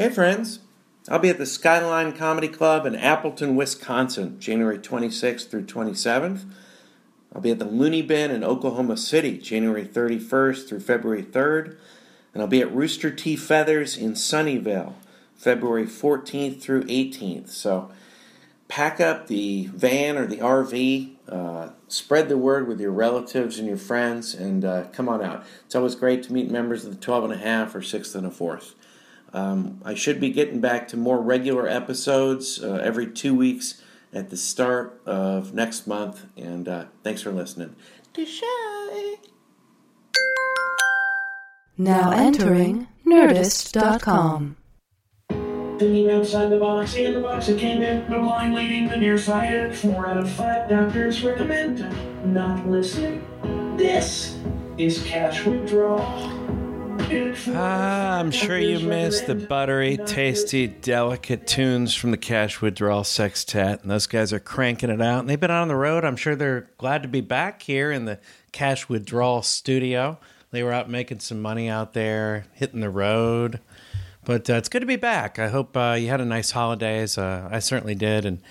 Hey, friends. I'll be at the Skyline Comedy Club in Appleton, Wisconsin, January 26th through 27th. I'll be at the Looney Bin in Oklahoma City, January 31st through February 3rd. And I'll be at Rooster T. Feathers in Sunnyvale, February 14th through 18th. So pack up the van or the RV, uh, spread the word with your relatives and your friends, and uh, come on out. It's always great to meet members of the 12 and a half or 6th and a 4th. Um, I should be getting back to more regular episodes uh, every two weeks at the start of next month, and uh, thanks for listening. Now entering Nerdist.com. Thinking outside the box, in the box that came in, the blind leading the nearsighted. Four out of five doctors recommend not listening. This is cash withdrawal. Ah, I'm sure you missed the buttery, tasty, delicate tunes from the Cash Withdrawal Sextet. And those guys are cranking it out. And they've been on the road. I'm sure they're glad to be back here in the Cash Withdrawal studio. They were out making some money out there, hitting the road. But uh, it's good to be back. I hope uh, you had a nice holidays. Uh, I certainly did. And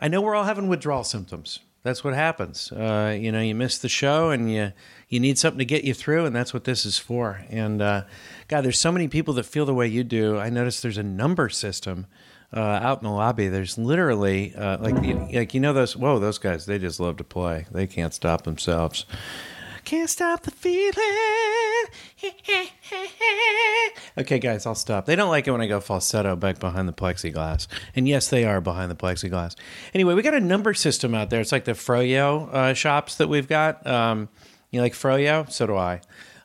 I know we're all having withdrawal symptoms. That's what happens. Uh, you know, you miss the show and you you need something to get you through, and that's what this is for. And uh, God, there's so many people that feel the way you do. I noticed there's a number system uh, out in the lobby. There's literally uh, like like you know those whoa those guys they just love to play. They can't stop themselves. Can't stop the feeling. okay, guys, I'll stop. They don't like it when I go falsetto back behind the plexiglass. And yes, they are behind the plexiglass. Anyway, we got a number system out there. It's like the Froyo uh, shops that we've got. Um, you like Froyo? So do I.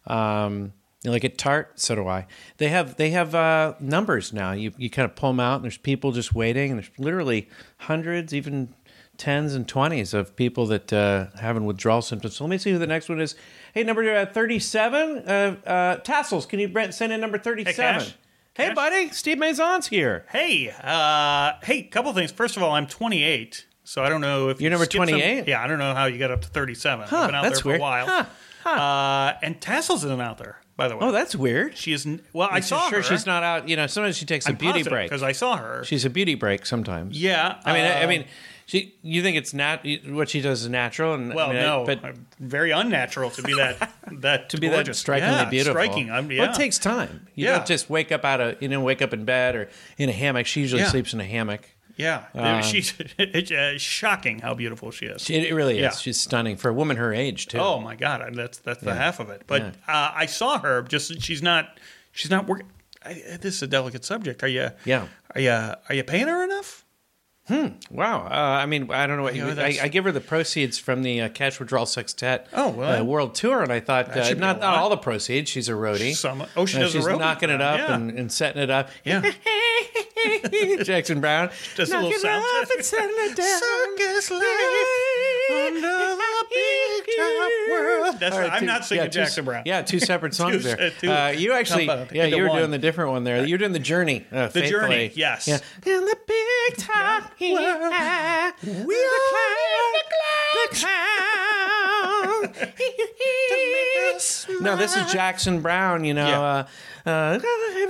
Um, you like it tart? So do I. They have they have uh, numbers now. You you kind of pull them out, and there's people just waiting, and there's literally hundreds, even tens and twenties of people that uh, having withdrawal symptoms. So let me see who the next one is. Hey, number uh, thirty-seven, uh, uh, tassels. Can you Brent, send in number thirty-seven? Cash? Hey, buddy, Steve Mazan's here. Hey, uh, hey, couple things. First of all, I'm 28, so I don't know if You're you number skipped 28? yeah, I don't know how you got up to 37. Huh, I've been out that's there for weird. a while. Huh, Uh, and Tassels isn't out there, by the way. Oh, that's weird. she isn't. Well, I I'm saw sure her. she's not out. You know, sometimes she takes a I'm beauty break. because I saw her. She's a beauty break sometimes. yeah, I mean, I, I uh, mean, she. You think it's nat? What she does is natural, and Well, I mean, no, but I'm very unnatural to be that that to be gorgeous. that strikingly yeah, beautiful, Striking. I'm, yeah. Well, it takes time. You Yeah. don't just wake up out of you know wake up in bed or in a hammock. She usually Yeah. sleeps in a hammock. Yeah, Uh, she's it's uh, shocking how beautiful she is. She, it really is. Yeah. She's stunning for a woman her age too. Oh my god, that's that's the half of it. But uh, I saw her. Just she's not she's not working. This is a delicate subject. Are you? Yeah. Are you? Are you paying her enough? Hmm. Wow. Uh, I mean, I don't know what You you. know, I, I give her the proceeds from the uh, Cash Withdrawal Sextet Oh, well, uh, world tour, and I thought uh, not, not all the proceeds. She's a roadie. Some- oh, she Uh, does a she's roadie knocking it up yeah. and, and setting it up. Yeah. Jackson Browne. Just a little it sound check. and it down. Circus life under the big top world. That's All not, right, I'm two- not singing yeah, two- Jackson Browne. Yeah, two separate songs Two- there. two- Uh, you actually, yeah, into you were one. doing the different one there. You were doing the Journey. Uh, The Journey, faithfully. yes. Yeah. In the big top, world, we are the clown, the clown. no, this is Jackson Browne. You know, uh, uh,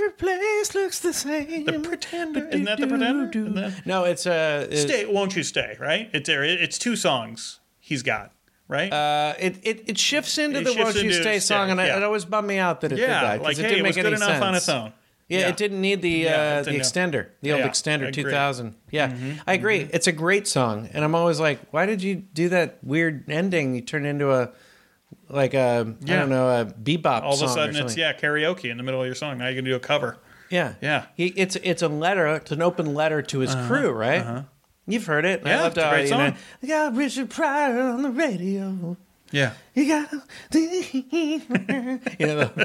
every place looks the same. The Pretender. Isn't that the Pretender? That- No, it's uh, it- Stay, won't you stay? Right? It's there. It's two songs he's got. Right? Uh, it, it it shifts into It the shifts "Won't You into Stay" stay, song, and I- yeah. it always bummed me out that it did yeah, that 'cause like it hey, didn't it make was any enough sense. on its own. Yeah, Yeah. it didn't need the Yeah, uh, the didn't. extender, the old Yeah, I extender 2000. Yeah, Mm-hmm. I agree. It's a great song, and I'm always like, why did you do that weird ending? You turn into a like a I Yeah. don't know a bebop. All of a sudden, it's yeah karaoke in the middle of your song. Now you can do a cover. yeah, Yeah. He, it's it's a letter. It's an open letter to his crew, right? You've heard it. I Uh-huh. Yeah, loved it's a great know, song. you got Richard Pryor on the radio. Yeah. You got, you know,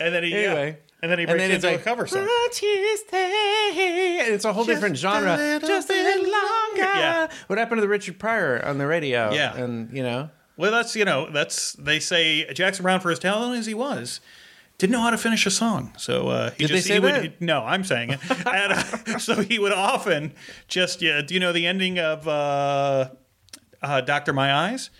And then he Anyway. yeah. And then he and breaks then into like a cover song. "Won't you stay?" And It's a whole different genre. Just a little longer. Yeah. What happened to the Richard Pryor on the radio? Yeah. and you know, Well, that's you know that's they say Jackson Browne for as talented as he was. Didn't know how to finish a song, so uh, he Did they say he would, that? he- no, I'm saying it. and, uh, so he would often just yeah. Do you know the ending of uh, uh, Doctor My Eyes?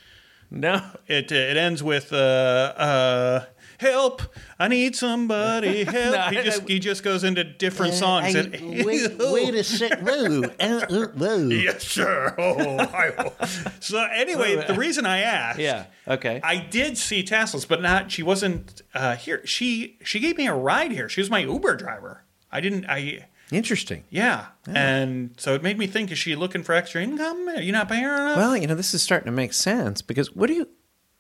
no. It it ends with uh, uh, help! I need somebody help. No, he just he just goes into different Uh, songs. I- and, wait, wait a sec. Whoa, uh, uh, whoa. yes, sir. Oh, I. So anyway, the reason I asked, Yeah. Okay. I did see tassels, but not. She wasn't uh, here. She she gave me a ride here. She was my Uber driver. I didn't. I Interesting. yeah. And so it made me think: Is she looking for extra income? Are you not paying her enough? Well, you know, this is starting to make sense because what do you,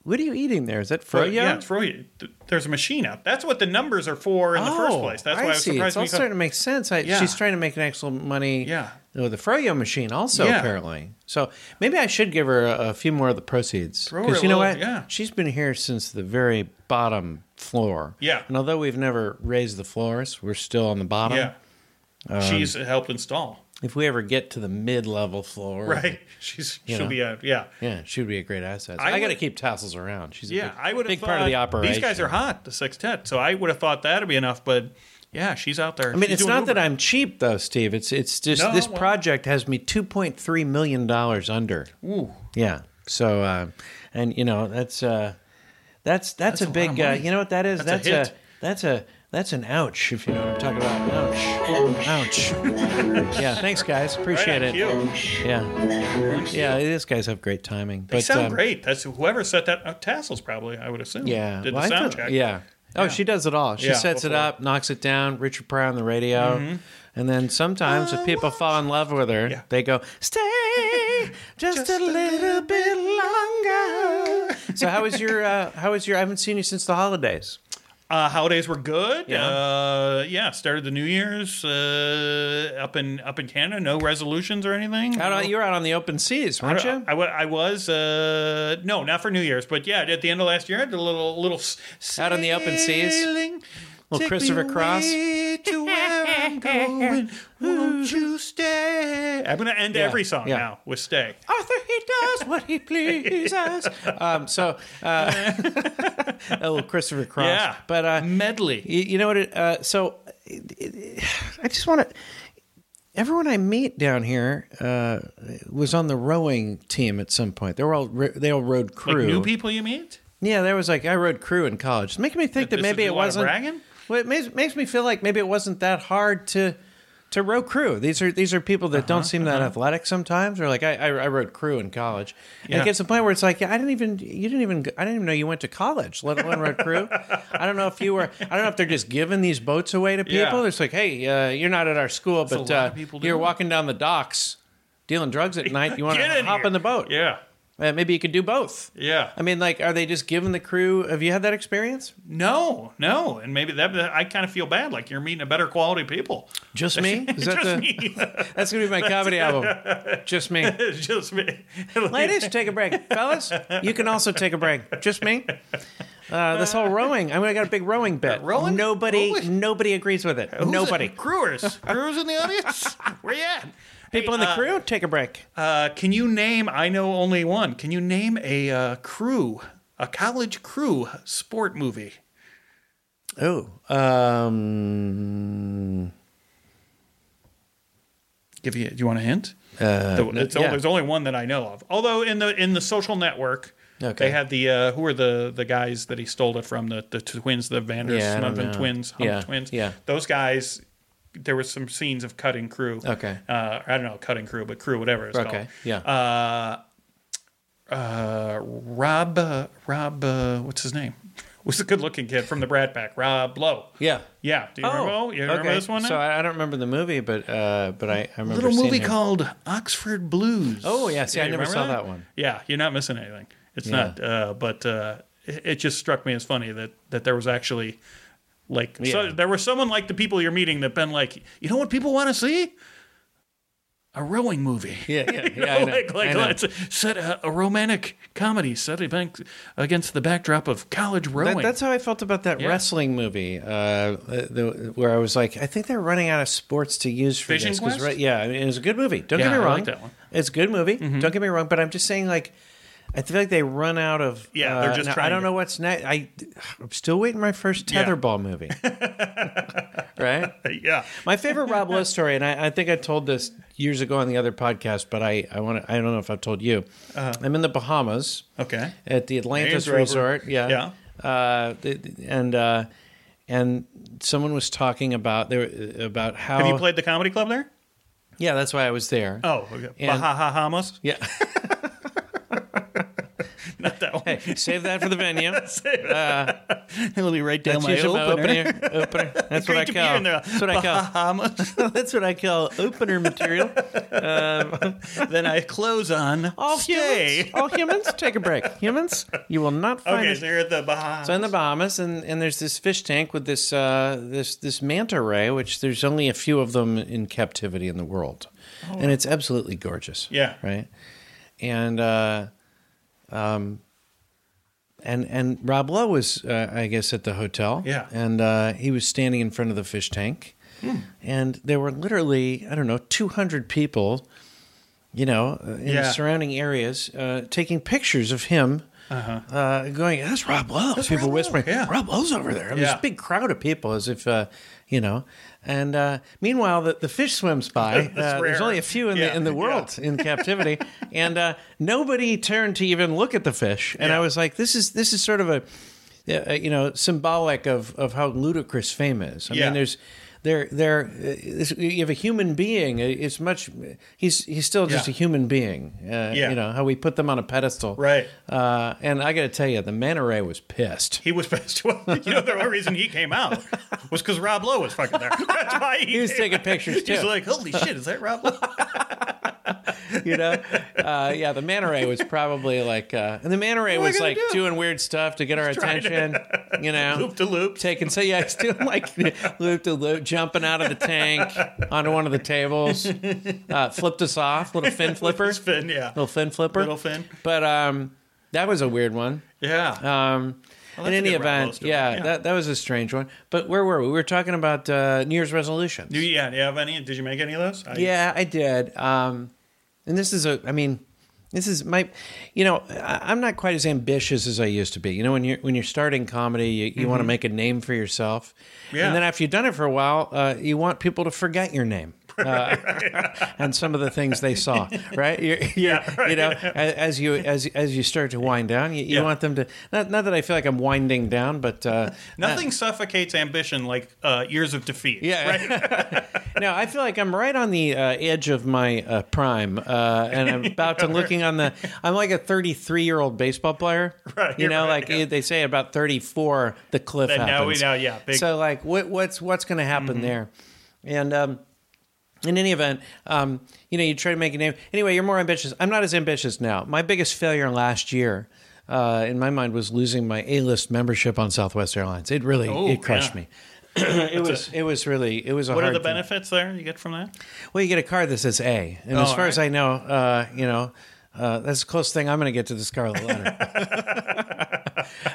what are you eating there? Is that froyo? Yeah, it's Froyo. Th- There's a machine up. That's what the numbers are for in the first place. That's why I was Oh, see. surprised. It's all starting to make sense. I, Yeah. She's trying to make an excellent money. Yeah. With the froyo machine, also Yeah. apparently. So maybe I should give her a, a few more of the proceeds because you know little- what? yeah. She's been here since the very bottom floor. Yeah. And although we've never raised the floors, we're still on the bottom. yeah. Um, She's helped install. If we ever get to the mid-level floor, Right. She's she'll know. be a yeah. Yeah, she would be a great asset. I I, got to keep tassels around. She's a Yeah, big, I would big part of the operation. These guys are hot, the sextet. So I would have thought that'd be enough, but yeah, she's out there. I mean, it's not that I'm cheap though, Steve. It's it's just No, this well- project has me 2.3 million dollars under. Ooh. Yeah. So, uh, and you know that's uh, that's that's, That's a a big. Uh, you know what that is? That's a That's, hit. that's a that's an ouch. If you know what I'm talking about. Ouch. Ouch. yeah. Thanks, guys. Appreciate Right it. cue. Yeah. Yeah. These guys have great timing. They but, sound um, great. That's whoever set that uh, tassels probably. I would assume. Yeah. Did Well, the sound check? Yeah. Oh, she does it all. She Yeah, sets it up, knocks it down. Richard Pryor on the radio, and then sometimes if people fall in love with her, Yeah. they go, "Stay just, a little bit longer." so how was your? Uh, how was your? I haven't seen you since the holidays. Uh, holidays were good. Yeah. Uh, yeah. Started the New Year's uh, up in up in Canada. No resolutions or anything. Out on, you were out on the open seas, weren't you? I, wa- I was uh, no, not for New Year's, but yeah, at the end of last year, I did a little little Out on the open seas? Little Take Christopher Cross? to where I'm going. Won't you stay? I'm going to end Yeah, every song yeah. now with "Stay." Arthur, he does what he pleases. um, so, uh, a little Christopher Cross. Yeah, but uh, medley. You, you know what? It, uh, so it, it, I just want to. Everyone I meet down here uh, was on the rowing team at some point. They were all ro- they all rowed Like crew. new people you meet? Yeah, there was like I rowed crew in college. It's making me think that This maybe a it lot of wasn't. bragging? Well, it makes, makes me feel like maybe it wasn't that hard to to row crew. These are these are people that Uh-huh, don't seem that athletic sometimes. Or like I, I I rowed crew in college, and Yeah. it gets to the point where it's like I didn't even you didn't even I didn't even know you went to college, let alone row crew. I don't know if you were. I don't know if they're just giving these boats away to people. Yeah. It's like, hey, uh, you're not at our school, but uh, you're walking down the docks. Dealing drugs at night, you want to hop here. in the boat? Yeah, Uh, maybe you could do both. yeah. I mean, like, are they just giving the crew? Have you had that experience? No, no, and maybe that I kind of feel bad. Like you're meeting a better quality people. Just me? Is that Just the, me. That's gonna be my comedy album. Just me. Just me. Ladies, take a break. Fellas, you can also take a break. Just me. Uh, this whole rowing. I mean, I got a big rowing bit. Rowing? Nobody, nobody agrees with it. Who's Nobody. it? Crewers. Crewers in the audience. Where you at? People in the crew, take a break. Uh, can you name? I know only one. Can you name a uh, crew, a college crew sport movie? Oh, um, Give you. Do you want a hint? uh, The- it's yeah. only, there's only one that I know of. Although in the in the Social Network, Okay. they had the uh, who are the the guys that he stole it from the the twins, the Vanders, Yeah, I don't Smotherman know. twins, Hump Yeah, twins. yeah. those guys. There was some scenes of cutting crew. Okay. uh, I don't know cutting crew, but crew, whatever it's Okay, called. yeah. Uh, uh, Rob, uh, Rob, uh, what's his name? Was a good-looking kid from the Brat Pack? Rob Lowe. yeah. Yeah. Do you remember? You remember okay. this one? now? So I, don't remember the movie, but uh, but I, I remember little seeing movie him. called Oxford Blues. Oh, yeah, see, I never saw that one. Yeah, you're not missing anything. It's Yeah. not. Uh, but uh, it, it just struck me as funny that that there was actually like so there was someone like the people you're meeting that been like, you know what people want to see? A rowing movie. Yeah, yeah, You yeah. I know, like, like know. let's set a, a romantic comedy set against the backdrop of college rowing. That, that's how I felt about that Yeah. wrestling movie, uh, the, where I was like, I think they're running out of sports to use for Vision this. right, yeah, I mean, it was a good movie. Don't Yeah, get me I wrong. like that one. Mm-hmm. It's a good movie. Don't get me wrong. But I'm just saying, like, I feel like they run out of. Yeah, they're uh, just trying I don't to- know what's next. I, I'm still waiting my first Yeah. tetherball movie. right. yeah. My favorite Rob Lowe story, and I, I think I told this years ago on the other podcast, but I, I want to. I don't know if I've told you. Uh-huh. I'm in the Bahamas Okay. at the Atlantis Rover. Resort. Yeah. Yeah. Uh, th- and uh, and someone was talking about there about how Have you played the comedy club there? yeah that's why I was there Oh, okay. And- Bahahahamos? yeah Not that one. hey save that for the venue It'll be right down that's my opener. opener opener that's what Great I to be here call that's what I call Bahamas. that's what I call opener material then I close on all stay. humans all humans take a break humans you will not find Okay, it- so you're at the Bahamas. So in the Bahamas, and, and there's this fish tank with this uh, this this manta ray, which there's only a few of them in captivity in the world, and it's absolutely gorgeous. Yeah. right. And uh, um, and and Rob Lowe was, uh, I guess, at the hotel. Yeah. and uh, he was standing in front of the fish tank, and there were literally I don't know 200 people, you know, uh, in Yeah. the surrounding areas, uh, taking pictures of him uh, uh going, "That's Rob Lowe." people Rob Lowe, whispering, yeah. "Rob Lowe's over there." Yeah. This big crowd of people, as if uh, you know. And uh, meanwhile, the, the fish swims by. Uh, there's only a few in Yeah, the in the world in captivity, and uh, nobody turned to even look at the fish. And I was like, "This is this is sort of a." uh, you know, symbolic of, of how ludicrous fame is. I mean, there's there there uh, you have a human being. uh, It's much. He's he's still just Yeah. a human being. Uh, Yeah. You know how we put them on a pedestal, Right. Uh, and I got to tell you, the manta ray was pissed. He was pissed. Well, you know, the only reason he came out was because Rob Lowe was fucking there. That's why he, He was taking pictures too. He's like, holy shit, is that Rob Lowe? you know, uh, yeah. The manta ray was probably like, uh, and the manta ray What am I was like do? doing weird stuff to get our trying to- attention. You know, Loop to loop. taking so yeah, he's doing like loop to loop, jumping out of the tank onto one of the tables, uh, flipped us off, little fin flipper, fin, yeah. little fin flipper, Little fin. But um, that was a weird one. Yeah. Um, Well, in any good Rob Lowe event, yeah, Yeah. that that was a strange one. But where were we? We were talking about uh, New Year's resolutions. yeah, do you have any? Did you make any of those? I, Yeah, I did. Um, and this is a, I mean, this is my, you know, I'm not quite as ambitious as I used to be. You know, when you're when you're starting comedy, you, you want to make a name for yourself, Mm-hmm. Yeah. and then after you've done it for a while, uh, you want people to forget your name. Uh, and some of the things they saw, right? You're, you're, Yeah, right. You know, as, as you as as you start to wind down, you, you Yeah. want them to not not that I feel like I'm winding down, but uh, Nothing suffocates ambition like uh, years of defeat. Yeah. Right? no, I feel like I'm right on the uh, edge of my uh, prime, uh, and I'm about to looking on the. I'm like a 33 year old baseball player. Right, You know, right, like yeah. they say about 34, the cliff Then happens. now we know, yeah, big- Mm-hmm. So like, what, what's what's going to happen there? And um, in any event, um, you know, you try to make a name. Anyway, you're more ambitious. I'm not as ambitious now. My biggest failure last year. Uh, in my mind, was losing my A-list membership on Southwest Airlines. It really Oh, it crushed yeah. me. it was it was really it was a what are the thing. benefits there you get from that? Well, you get a card that says A, and Oh, as far all as I know, uh, you know, uh, that's the closest thing I'm going to get to the Scarlet Letter.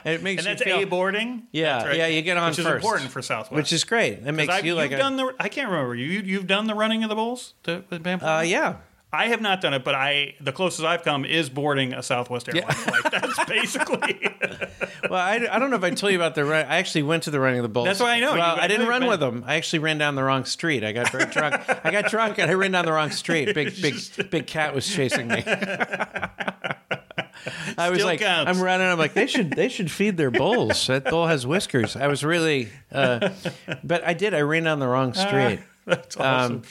it makes And you that's feel, A boarding. Yeah, right. yeah, you get on which is first. important for Southwest. which is great. It makes I've, you like you've a, done the. I can't remember you. You've done the running of the bulls. To, with Bam- uh, yeah. I have not done it, but I the closest I've come is boarding a Southwest Airlines flight. That's basically. Well, I, I don't know if I told you about the run. I actually went to the running of the Bulls. That's why I know. Well, I didn't run you've with them. I actually ran down the wrong street. I got very drunk. I got drunk and I ran down the wrong street. Big, big, big cat was chasing me. I was Still like, counts. I'm running. I'm like, they should, they should feed their bulls. That bull has whiskers. I was really, uh, but I did. I ran down the wrong street. That's awesome. Um,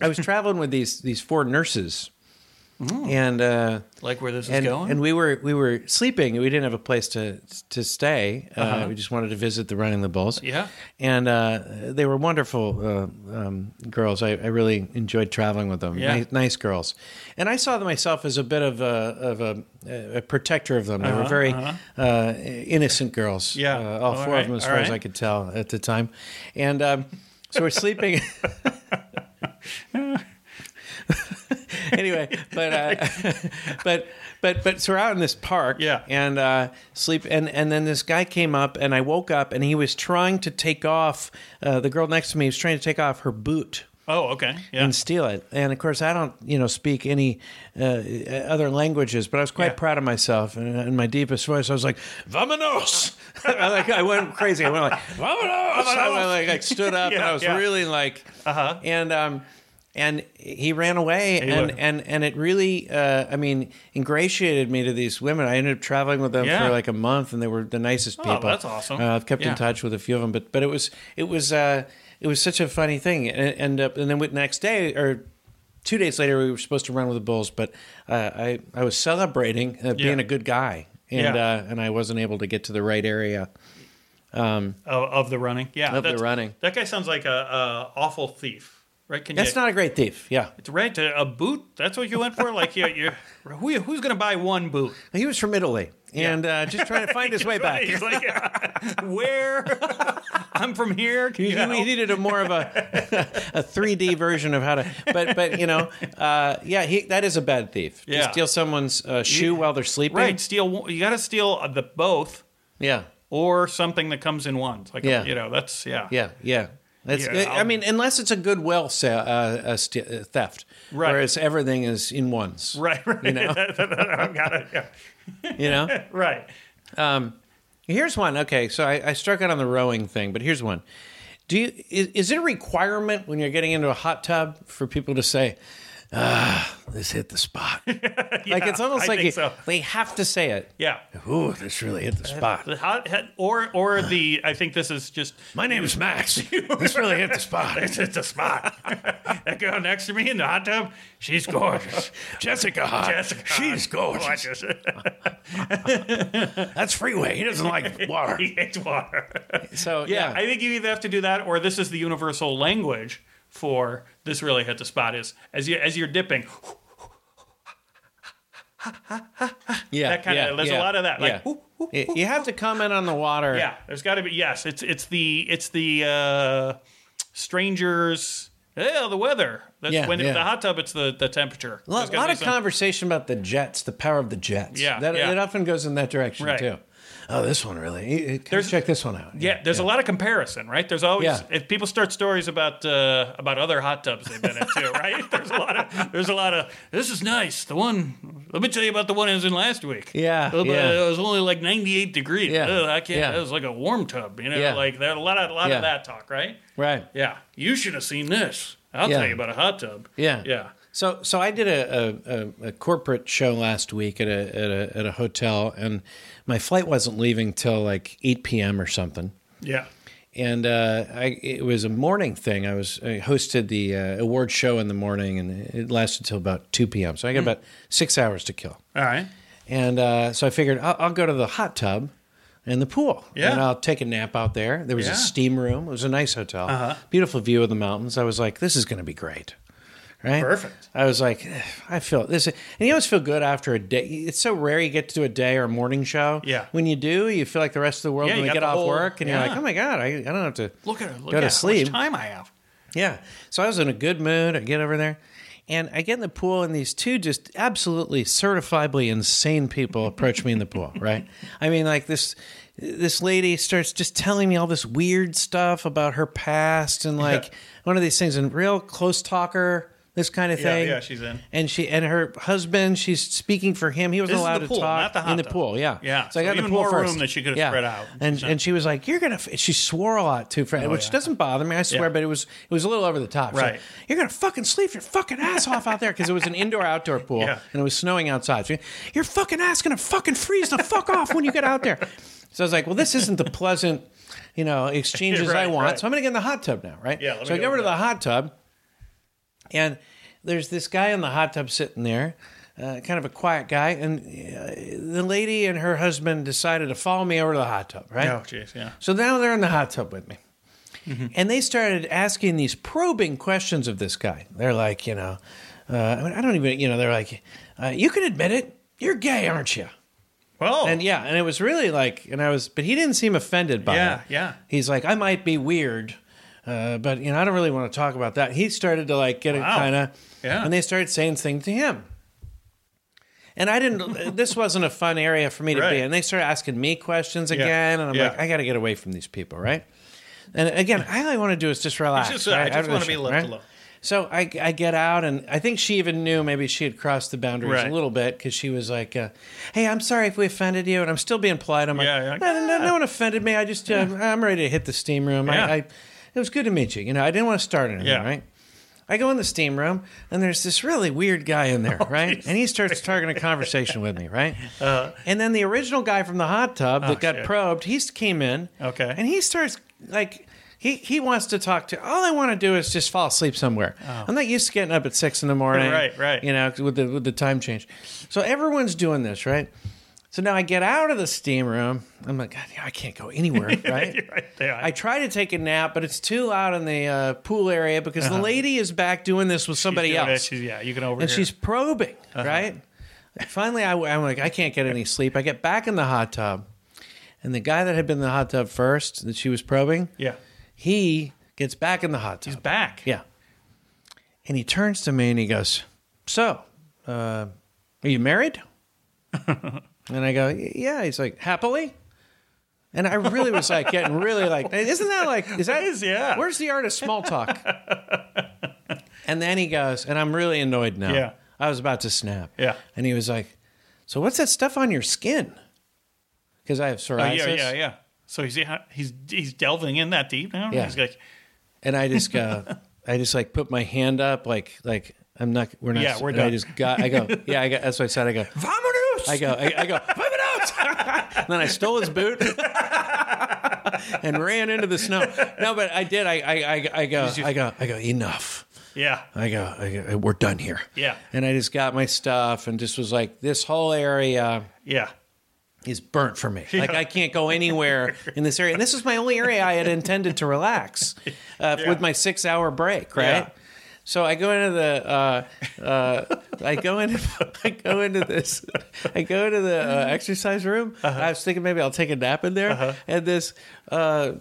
I was traveling with these these four nurses, and uh, like where this is going. and we were we were sleeping. We didn't have a place to to stay. Uh, Uh-huh. We just wanted to visit the running the bulls. Yeah. and uh, they were wonderful uh, um, girls. I, I really enjoyed traveling with them. Yeah. Nice, nice girls, and I saw myself as a bit of a of a, a protector of them. They were Uh-huh, very uh-huh. uh, innocent girls. Yeah. uh, all All four right, of them, as far as. I could tell at the time, and um, so we're sleeping. anyway, but uh, but but but so we're out in this park, Yeah. and uh, sleep, and and then this guy came up, and I woke up, and he was trying to take off. Uh, the girl next to me was trying to take off her boot. oh, okay. Yeah. And steal it, and of course I don't, you know, speak any uh, other languages, but I was quite Yeah. proud of myself. And in my deepest voice, I was like, "Vamonos!" I like I went crazy. I went like, "Vamonos!" I went, like, like stood up, and I was yeah. really like, Uh-huh. and um, and he ran away He and, and and it really uh, i mean ingratiated me to these women i ended up traveling with them Yeah. for like a month and they were the nicest Oh, people that's awesome. uh, i've kept Yeah. in touch with a few of them but but it was it was uh it was such a funny thing and and, uh, and then the next day or two days later we were supposed to run with the bulls but uh, i i was celebrating uh, being Yeah. a good guy and uh, and i wasn't able to get to the right area of, of the running. Yeah, Of the running. That guy sounds like a, a awful thief, right? Can that's you, not a great thief yeah It's right to a boot. That's what you went for. Like you, you who, who's going to buy one boot? he was from italy and uh, just trying to find his way back He's like, where? I'm from here. He, you he needed a more of a a 3D version of how to, but but you know, uh, yeah, he that is a bad thief. To Yeah. steal someone's uh, shoe while they're sleeping. Right, steal. You got to steal the both Yeah, or something that comes in ones. Like Yeah. you know, that's yeah. yeah, yeah. That's. Yeah, I mean, unless it's a goodwill sa- uh, uh, st- uh, theft, Right. whereas everything is in ones. Right, right. You know? I got it. Yeah. You know. Right. Here's one. Okay, so I, I struck out on the rowing thing, but here's one. Do you is, is it a requirement when you're getting into a hot tub for people to say, "Ah, this hit the spot"? like it's almost I like you, so. they have to say it. Yeah. Ooh, this really hit the spot. Or or the I think this is just My name is Max. this really hit the spot. it's, it's a spot. that girl next to me in the hot tub, she's gorgeous. Jessica Hart. Jessica, She's gorgeous. That's freeway. He doesn't like water. he hates water. So Yeah, yeah, I think you either have to do that, or this is the universal language for this really hit the spot. Is as you as you're dipping, yeah, that kind yeah, of. There's yeah, a lot of that. Like, yeah. whoo, whoo, Y- you have to comment on the water. yeah, there's got to be. Yes, it's it's the it's the uh, strangers. Yeah, the weather. That's Yeah, when yeah. the hot tub, it's the the temperature. A lot, lot of some- conversation about the jets, the power of the jets. Yeah, that, yeah. it often goes in that direction Right. too. Oh, this one really. There's, There's- check this one out. Yeah, there's a lot of comparison, right? There's always Yeah. if people start stories about uh, about other hot tubs they've been in too, right? There's a lot of there's a lot of this is nice. The one let me tell you about the one I was in last week. Yeah, Uh, yeah. it was only like 98 degrees. Yeah, Ugh, I can't. yeah. It was like a warm tub, you know. Yeah. Like there a lot of a lot Yeah. of that talk, right? right. Yeah, you should have seen this. I'll Yeah. tell you about a hot tub. Yeah. yeah. So, so I did a, a, a, a corporate show last week at a, at a at a hotel, and my flight wasn't leaving till like eight p.m. or something. Yeah. And uh, I, it was a morning thing. I was I hosted the uh, award show in the morning, and it lasted till about two p.m. So I got about six hours to kill. All right. And uh, so I figured I'll, I'll go to the hot tub and the pool. Yeah. And I'll take a nap out there. There was Yeah. a steam room. It was a nice hotel. Uh-huh. Beautiful view of the mountains. I was like, this is going to be great. Right? Perfect. I was like, "Eh, I feel this. And you always feel good after a day. It's so rare you get to do a day or a morning show. Yeah. When you do, you feel like the rest of the world Yeah, when you get off whole- work and you're like, oh my God, I, I don't have to Look at look go at to how sleep. much time I have. Yeah. So I was in a good mood. I get over there. And I get in the pool, and these two just absolutely certifiably insane people approach me in the pool, right? I mean, like this this lady starts just telling me all this weird stuff about her past and like one of these things, and real close talker, this kind of Yeah, thing. yeah, she's in. And she and her husband, she's speaking for him. He wasn't This allowed the to talk not the hot in the tub. pool. Yeah, Yeah, So I so got in the even pool more first. room that she could have yeah. spread out. And and she was like, "You're gonna." f-" She swore a lot too, Fred, oh, which Oh, yeah. doesn't bother me. I swear, Yeah. but it was it was a little over the top. Right. you're gonna fucking sleep your fucking ass off out there because it was an indoor outdoor pool and it was snowing outside. So your fucking ass gonna fucking freeze the fuck off when you get out there. So I was like, well, this isn't the pleasant, you know, exchanges I want. right. So I'm gonna get in the hot tub now, right? Yeah, let So I go go over over to the hot tub, and there's this guy in the hot tub sitting there. Uh, kind of a quiet guy, and uh, the lady and her husband decided to follow me over to the hot tub, right? Oh, jeez, yeah. So now they're in the hot tub with me. Mm-hmm. And they started asking these probing questions of this guy. They're like, you know, uh, I mean, I don't even, you know, they're like, uh, you can admit it. You're gay, aren't you? Well, And yeah, and it was really like, and I was, but he didn't seem offended by Yeah, it. Yeah, yeah. He's like, I might be weird, uh, but, you know, I don't really want to talk about that. He started to like get it kind of, Yeah. and they started saying things to him. And I didn't, this wasn't a fun area for me to Right. be. And they started asking me questions again. And I'm Yeah. like, I got to get away from these people, right? And again, all I want to do is just relax. just- I right? just wanna be left show, alone. So I, I get out, and I think she even knew maybe she had crossed the boundaries Right. a little bit because she was like, uh, "Hey, I'm sorry if we offended you," and I'm still being polite. I'm like, Yeah, like, no, no, no, no one offended me. I just, uh, I'm ready to hit the steam room. Yeah. I, I, it was good to meet you. You know, I didn't want to start anything, Yeah. right? I go in the steam room, and there's this really weird guy in there, oh, right? And he starts starting a conversation with me, right? Uh-huh. and then the original guy from the hot tub that oh, got shit. probed, he came in, Okay. and he starts like. He, he wants to talk to. All I want to do is just fall asleep somewhere. Oh. I'm not used to getting up at six in the morning. Right, right. You know, with the with the time change. So everyone's doing this, right? So now I get out of the steam room. I'm like, God, I can't go anywhere, right? right there. I try to take a nap, but it's too loud in the uh, pool area because the lady is back doing this with somebody Uh-huh. Else, yeah, you can overhear. and she's probing, Uh-huh. right? Finally, I, am like, I can't get any sleep. I get back in the hot tub, and the guy that had been in the hot tub first that she was probing, yeah. he gets back in the hot tub. He's back. Yeah. And he turns to me and he goes, So, uh, are you married? and I go, Yeah. He's like, Happily? And I really was like getting really like, isn't that like, is that, is, yeah. Where's the art of small talk? and then he goes, and I'm really annoyed now. Yeah. I was about to snap. Yeah. And he was like, So what's that stuff on your skin? Because I have Oh, psoriasis. yeah, yeah, yeah. So he's he's he's delving in that deep now. Yeah. He's like, and I just go, I just like put my hand up, like like I'm not, we're not. Yeah, we're and I just got, I go, yeah, I got. That's what I said. I go, I go, I, I go, Vamonos! and then I stole his boot and ran into the snow. No, but I did. I I I, I go, I go, I go. Enough. yeah. I go, I go, we're done here. Yeah. And I just got my stuff and just was like, this whole area Yeah. is burnt for me. Like I can't go anywhere in this area. And this is my only area I had intended to relax uh, Yeah. with my six hour break, right? Yeah. So I go into the, uh, uh, I go into, I go into this, I go into the uh, exercise room. Uh-huh. I was thinking maybe I'll take a nap in there, and this, uh,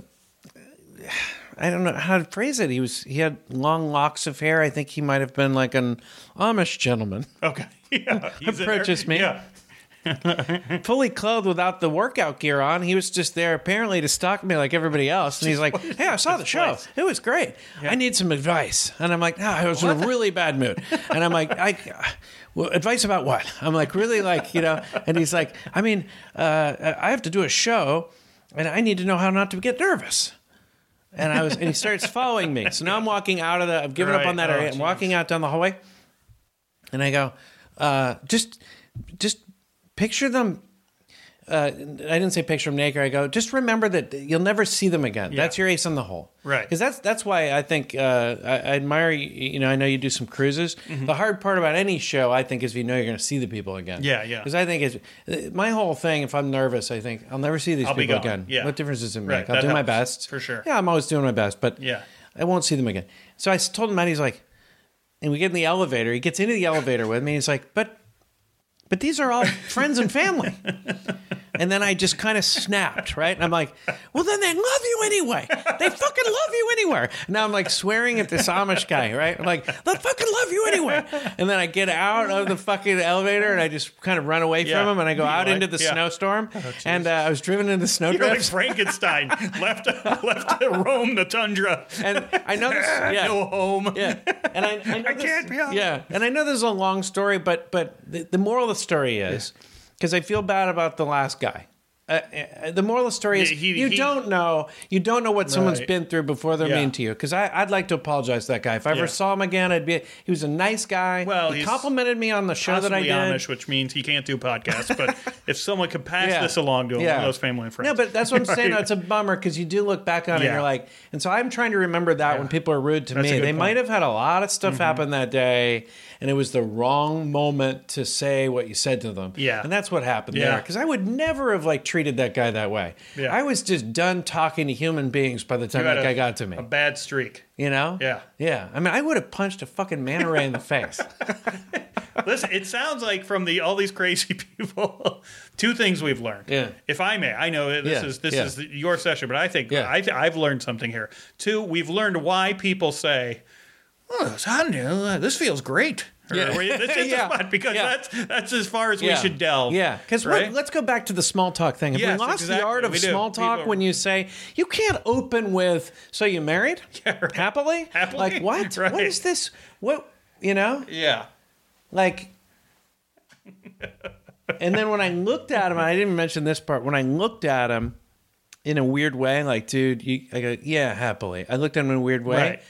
I don't know how to phrase it. He was, he had long locks of hair. I think he might have been like an Amish gentleman Okay. Yeah. He's. Approaches me. Yeah. fully clothed without the workout gear on. He was just there apparently to stalk me like everybody else. And he's like, "Hey, I saw the show. It was great. I need some advice." And I'm like, "No, I was in a really bad mood." And I'm like, "I." Well, advice about what? I'm like, really, like, you know? And he's like, I mean, uh, I have to do a show, and I need to know how not to get nervous. And I was, and he starts following me. So now I'm walking out of the, I've given up on that Oh, area. I'm walking out down the hallway, and I go, uh, just, just picture them. Uh, I didn't say picture them naked. I go, just remember that you'll never see them again. That's your ace in the hole, Right. Because that's that's why I think uh, I, I admire you. You know, I know you do some cruises. Mm-hmm. The hard part about any show, I think, is if you know you're going to see the people again. Yeah, yeah. Because I think it's my whole thing. If I'm nervous, I think I'll never see these I'll people again. Yeah. What difference does it make? Right, I'll that do my best for sure. Yeah, I'm always doing my best, but Yeah. I won't see them again. So I told him that he's like, and we get in the elevator. He gets into the elevator with me. He's like, but, but these are all friends and family. And then I just kind of snapped, right? And I'm like, well, then they love you anyway. They fucking love you anywhere. Now I'm like swearing at this Amish guy, right? I'm like, they fucking love you anyway. And then I get out of the fucking elevator and I just kind of run away Yeah. from him and I go out Like, into the yeah. snowstorm. and uh, I was driven into the You're like. Frankenstein left left to roam the tundra. and I know this. Yeah. No home. Yeah, and I, I, know I this- can't be out. Yeah, and I know this is a long story, but but the, the moral of the story is because I feel bad about the last guy. Uh, uh, the moral of the story is Yeah, he- you he- don't know you don't know what someone's been through before they're Yeah. mean to you. Because I'd like to apologize to that guy. If I ever saw him again, I'd be. He was a nice guy. Well, he he's complimented me on the show that I Possibly did. Amish, which means he can't do podcasts. But if someone could pass Yeah. this along to him, one of those family and friends. No, but that's what I'm saying. Right? It's a bummer because you do look back on it and you're like, and so I'm trying to remember that when people are rude to That's me. They point. Mm-hmm. might have had a lot of stuff happen that day, and it was the wrong moment to say what you said to them. Yeah. and that's what happened Yeah. there. Because I would never have like treated that guy that way. Yeah. I was just done talking to human beings by the time that a- guy got to me. A bad streak. you know? Yeah. yeah. I mean, I would have punched a fucking manta ray in the face. Listen, it sounds like from the all these crazy people, two things we've learned. Yeah. If I may, I know this Yeah, is this yeah. is your session, but I think Yeah. I th- I've learned something here. Two, we've learned why people say, "Oh, it's hot now. Uh, This feels great." Yeah. "Well, "This is Yeah. spot," because Yeah. that's that's as far as we should delve. Yeah, because right? let's go back to the small talk thing. Have Yes, we lost the art of We do. small talk People- when you say you can't open with "So you married? Yeah, right. Happily? Happily? Like what? Right. What is this? What you know? yeah. Like. and then when I looked at him, I didn't mention this part. When I looked at him in a weird way, like, dude, you, I go, yeah, happily. I looked at him in a weird way. Right.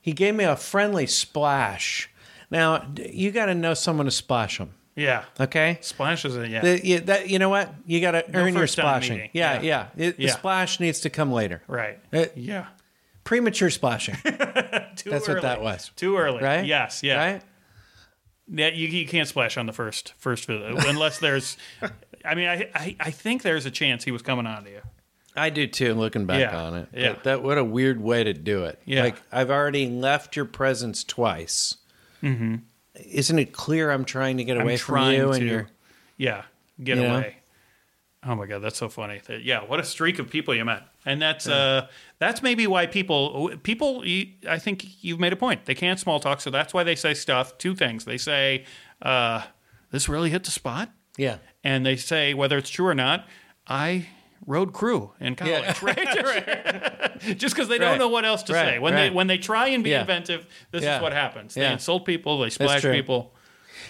He gave me a friendly splash. Now you got to know someone to splash them. Yeah. Okay. Splashes it. Yeah. The, you, that, you know what? You got to earn your splashing. Yeah, Yeah. yeah. It- The splash needs to come later. right. Uh, yeah. Premature splashing, Too That's early. what that was. Too early. right? Yes. Yeah. Right? Yeah, you, you can't splash on the first first visit unless there's. I mean, I, I I think there's a chance he was coming on to you. I do too. Looking back Yeah, on it, yeah. But that what a weird way to do it. Yeah. like I've already left your presence twice. Mm-hmm. Isn't it clear I'm trying to get away I'm from trying you to. and you're Yeah, get away. Oh my god, that's so funny. That- Yeah, what a streak of people you met, and that's uh, that's maybe why people people. you- I think you've made a point. They can't small talk, so that's why they say stuff. Two things. They say, uh, "This really hit the spot," yeah. and they say whether it's true or not. I rode crew in college, right? Just because they don't Right. know what else to Right, say. When they when they try and be Yeah. inventive, this Yeah. is what happens. They Yeah. insult people. They splash people.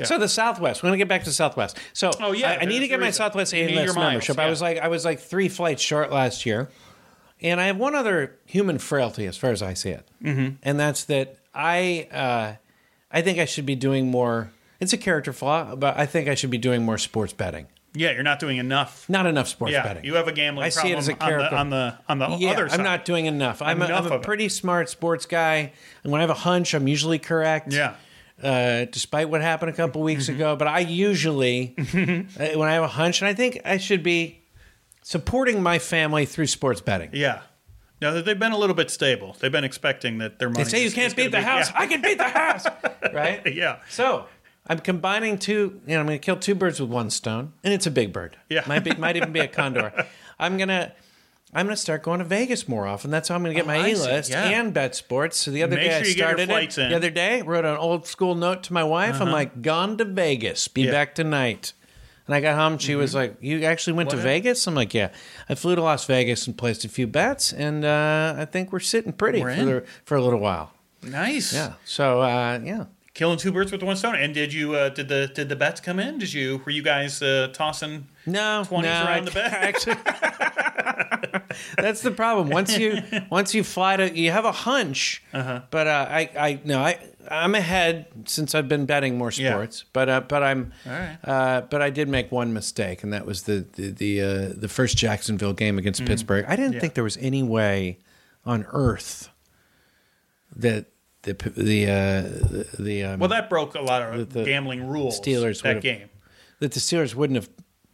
So the Southwest. We're gonna get back to Southwest. So Oh, yeah, I, I need to get my. Southwest A list miles, membership. I was like I was like three flights short last year, and I have one other human frailty as far as I see it, mm-hmm. and that's that I uh, I think I should be doing more. It's a character flaw, but I think I should be doing more sports betting. Yeah, you're not doing enough. Not enough sports yeah, betting. you have a gambling I see it as a on the character. on the on the yeah, other side. I'm not doing enough. I'm, a, Enough I'm a of it. pretty smart sports guy, and when I have a hunch, I'm usually correct. Yeah. Uh, despite what happened a couple weeks Mm-hmm. ago, but I usually, uh, when I have a hunch, and I think I should be supporting my family through sports betting. Yeah. No, they've been a little bit stable. They've been expecting that their money. They say you can't beat the be- house. Yeah. I can beat the house, right? yeah. So I'm combining two. You know, I'm going to kill two birds with one stone, and it's a big bird. Yeah. might be, might even be a condor. I'm gonna. I'm going to start going to Vegas more often. That's how I'm going to get Oh, my A list Yeah. and bet sports. So the other Make day sure I you get your started flights it. in. The other day, wrote an old school note to my wife. I'm like, gone to Vegas. Be Uh-huh. Yeah. back tonight. And I got home. She was like, "You actually went to Vegas?" I'm like, "Yeah, I flew to Las Vegas and placed a few bets, and uh, I think we're sitting pretty We're for, the, for a little while." Nice. Yeah. So uh, yeah, Killing two birds with one stone. And did you? Uh, did the did the bets come in? Did you? Were you guys uh, tossing? No, 20s no, around the bed? Actually, that's the problem. Once you once you fly to, you have a hunch. Uh-huh. But uh, I I no I I'm ahead since I've been betting more Yeah. sports. But uh, but I'm All right. uh, but I did make one mistake, and that was the the the, uh, the first Jacksonville game against Pittsburgh. I didn't Mm. Yeah. think there was any way on earth that the the uh, the, um, Well, that broke a lot of the gambling rules. Steelers that game. that the Steelers wouldn't have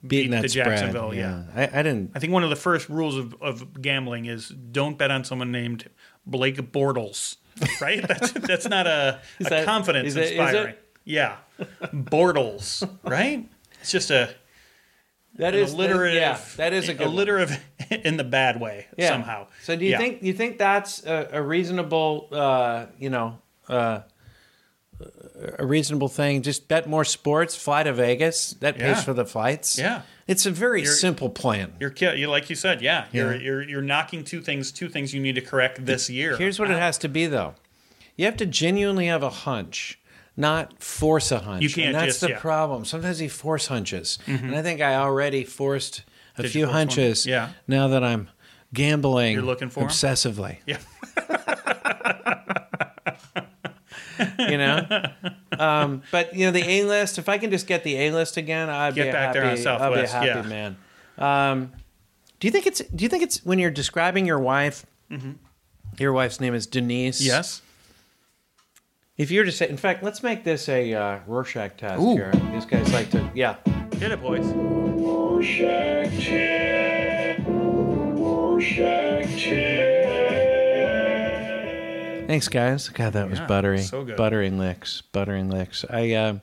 beaten Beat that the spread. Jacksonville, yeah. I, I didn't. I think one of the first rules of, of gambling is don't bet on someone named Blake Bortles. Right? That's that's not a, a that- confidence is it- is it? inspiring. Yeah, Bortles. Right? It's just a That is alliterative. yeah, that is a good one. in the bad way Yeah. somehow. So do you Yeah. think you think that's a, a reasonable, uh, you know, uh, a reasonable thing? Just bet more sports, fly to Vegas. That pays Yeah. for the flights. Yeah. it's a very You're- simple plan. You're, you like you said, yeah. You're Yeah. you're you're knocking two things two things you need to correct this year. Here's what it has to be, though. You have to genuinely have a hunch, not force a hunch. You can't and that's just- the yeah. Mm-hmm. problem. Sometimes he force hunches, and I think I already forced a Did few force one? hunches. Yeah. Now that I'm gambling, You're looking for obsessively. Yeah. you know. Um, but you know the A list. If I can just get the A list again, I'd Get be back happy. there on I'll be a happy yeah. man. Um, do you think it's? Do you think it's when you're describing your wife? Your wife's name is Denise. Mm-hmm. Yes. If you were to say, in fact, let's make this a uh, Rorschach test Ooh. here. These guys like to, yeah. Hit it, boys. Rorschach test. Rorschach test. Thanks, guys. God, that was Yeah, buttery. so good. Buttering licks. Buttering licks. I. Uh,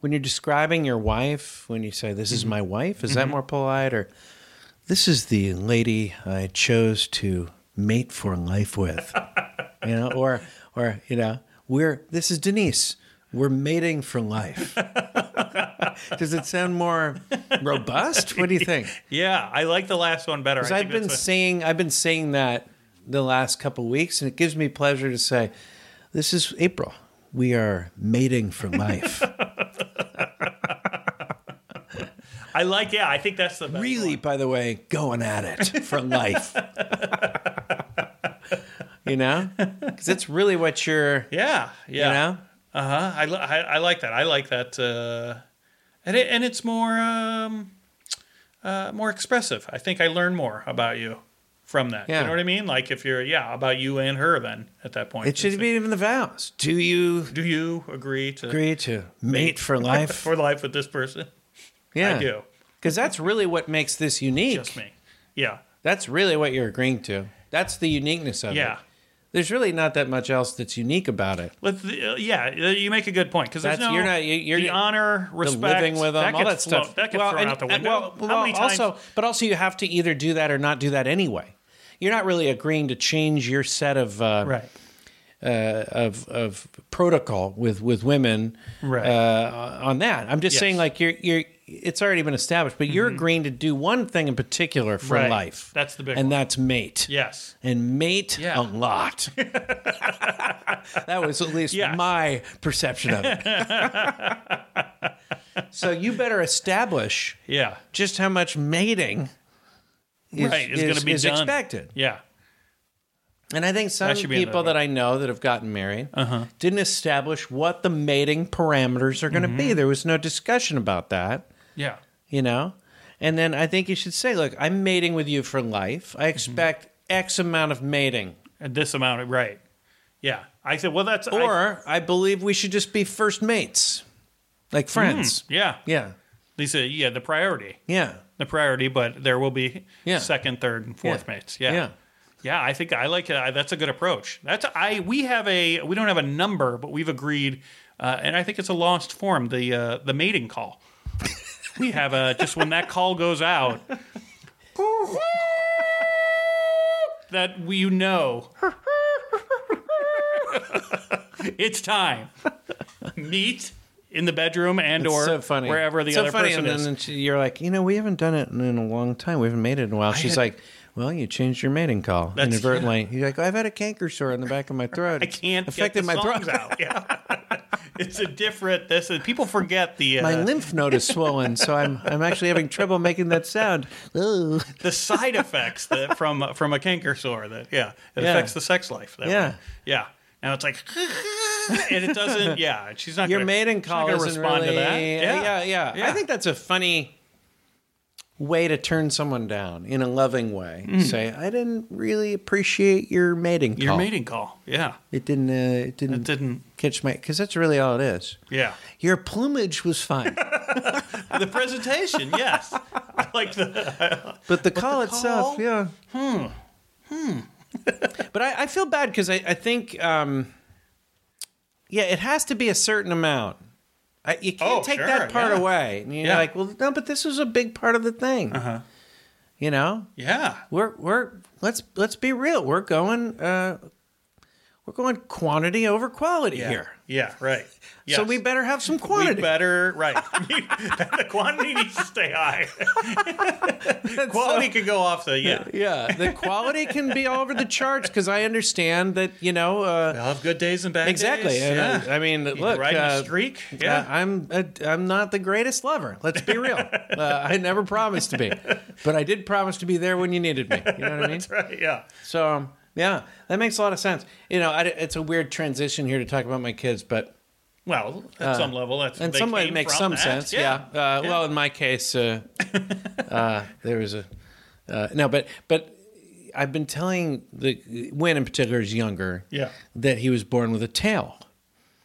when you're describing your wife, when you say "this Mm-hmm. is my wife," is that more polite or "this is the lady I chose to mate for life with"? you know, or or you know, we're this is Denise. We're mating for life. Does it sound more robust? What do you think? Yeah, I like the last one better. Because I've been that's a- saying I've been saying that the last couple of weeks, and it gives me pleasure to say, "This is April. We are mating for life." I like. Yeah, I think that's the best really, one. by the way, going at it for life. you know, because it's really what you're. Yeah, yeah. You know, Uh huh. I, I I like that. I like that. Uh, and it, and it's more um, uh, more expressive. I think I learn more about you from that. Yeah. You know what I mean? Like if you're yeah about you and her. Then at that point, it should be even the vows. Do you Do you agree to agree to mate for life? for life with this person? yeah, I do. Because that's really what makes this unique. Just me. Yeah. That's really what you're agreeing to. That's the uniqueness of it. There's really not that much else that's unique about it. The, uh, yeah, uh, you make a good point because there's That's- no you're not- you- you're- the honor, respect, the living with them, all that stuff. that gets Well, thrown and- out the window. well, How well, many times? also, but also you have to either do that or not do that anyway. You're not really agreeing to change your set of uh, right. uh, of of protocol with with women Right. uh, on that. I'm just Yes. saying, like you're you're. It's already been established, but you're agreeing to do one thing in particular for Mm-hmm. Right. life. That's the big and one. that's mate. Yes. and mate Yeah. a lot. that was at least Yes. my perception of it. so you better establish Yeah. just how much mating is, right. Is- going to be is done. expected. Yeah. And I think some That should be in people that I know that have gotten married Uh-huh. didn't establish what the mating parameters are going to Mm-hmm. be. There was no discussion about that, Yeah. you know? And then I think you should say, look, I'm mating with you for life. I expect X amount of mating. And this amount of right. Yeah. I said, well, that's Or I, believe we should just be first mates, like friends. yeah. Yeah, Lisa, yeah, the priority, yeah, the priority, but there will be Yeah. second, third, and fourth Yeah. mates. Yeah. yeah. Yeah, I think I like it. That's a good approach. That's I. We have a. We don't have a number, but we've agreed, uh, and I think it's a lost form. The uh, the mating call. we have a just when that call goes out, that we you know it's time. Meet in the bedroom and It's or so funny. wherever the so other funny. person and is. then she, you're like, you know, we haven't done it in, in a long time. We haven't made it in a while. She's had- like, well, you changed your mating call That's- inadvertently. You're like, I've had a canker sore in the back of my throat. I can't affected get the my songs throat. out. Yeah. it's a different. This is people forget the uh, My lymph node is swollen, so I'm I'm actually having trouble making that sound. Ooh. the side effects that from from a canker sore. That yeah, it Yeah. affects the sex life. That Yeah. way. yeah. Now it's like, and it doesn't. Yeah, she's not. Your gonna, mating she's not call gonna isn't respond really. to that. Yeah, yeah, Yeah. I think that's a funny way to turn someone down in a loving way. Say, I didn't really appreciate your mating call. Mm. Your mating call. Yeah, It didn't. Uh, it didn't it didn't. catch my because that's really all it is. Yeah, Your plumage was fine, the presentation. yes, I like the. but the call itself, call? yeah. Hmm. Hmm. but I, I feel bad because I, I think, um, yeah, it has to be a certain amount. I, you can't Oh, take sure, that part yeah. away. And you're Yeah. like, well, no, but this was a big part of the thing. Uh-huh. You know, Yeah, we're we're let's let's be real. We're going uh, we're going quantity over quality yeah, here. Yeah. Right. So we better have some We quantity. better right. the quantity needs to stay high. Quality can go off the yeah. Yeah, the quality can be all over the charts because I understand that you know uh, I'll have good days and bad exactly. days. And, yeah. uh, I mean, look, riding uh, a streak. uh, Yeah. I'm uh, I'm not the greatest lover. Let's be real. uh, I never promised to be, but I did promise to be there when you needed me. You know what I mean? That's right. Yeah. So um, yeah, that makes a lot of sense. You know, I, it's a weird transition here to talk about my kids, but Well, at some level, that's in some way it makes some that. sense. Yeah. Uh, Well, in my case, uh, uh, there was a uh, no, but but I've been telling the Win in particular is younger. Yeah. That he was born with a tail.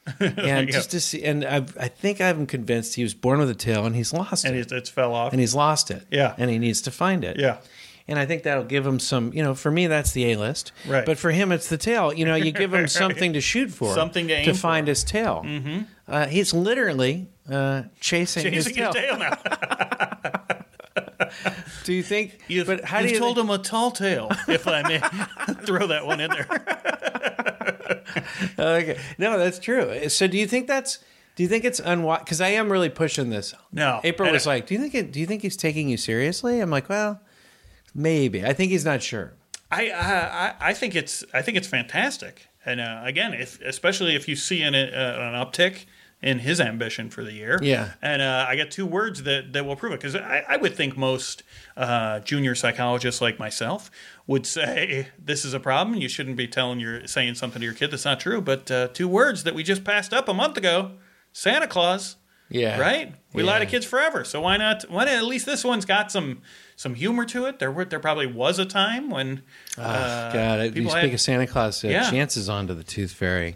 And just to see, and I've, I think I'm convinced he was born with a tail, and he's lost it. and it, it, it's fell off. and he's lost it. Yeah. and he needs to find it. yeah. And I think that'll give him some, you know, for me, that's the A list. Right. But for him, it's the tail. You know, you give him something to shoot for, Something to aim to for. find his tail. Mm-hmm. Uh, he's literally uh, chasing, his Chasing tail. his tail now. Do you think? You've, but how you've do you told him a tall tale, if I may throw that one in there. Okay. No, that's true. So do you think that's? Do you think it's unwise? Because I am really pushing this. No. April was like, "Do you think? It, do you think he's taking you seriously?" I'm like, "Well, maybe. I think he's not sure." I, I I- I think it's I think it's fantastic. And uh, again, if especially if you see an, uh, an uptick in his ambition for the year. Yeah. And uh, I got two words that, that will prove it because I, I would think most uh, junior psychologists like myself would say this is a problem. You shouldn't be telling your saying something to your kid that's not true. But uh, two words that we just passed up a month ago: Santa Claus. Yeah. Right. We lie to kids forever. So why not? Why not? At least this one's got some some humor to it. There were there probably was a time when uh, God, you people speak had- of Santa Claus. Uh, Yeah. Chance is on to the Tooth Fairy.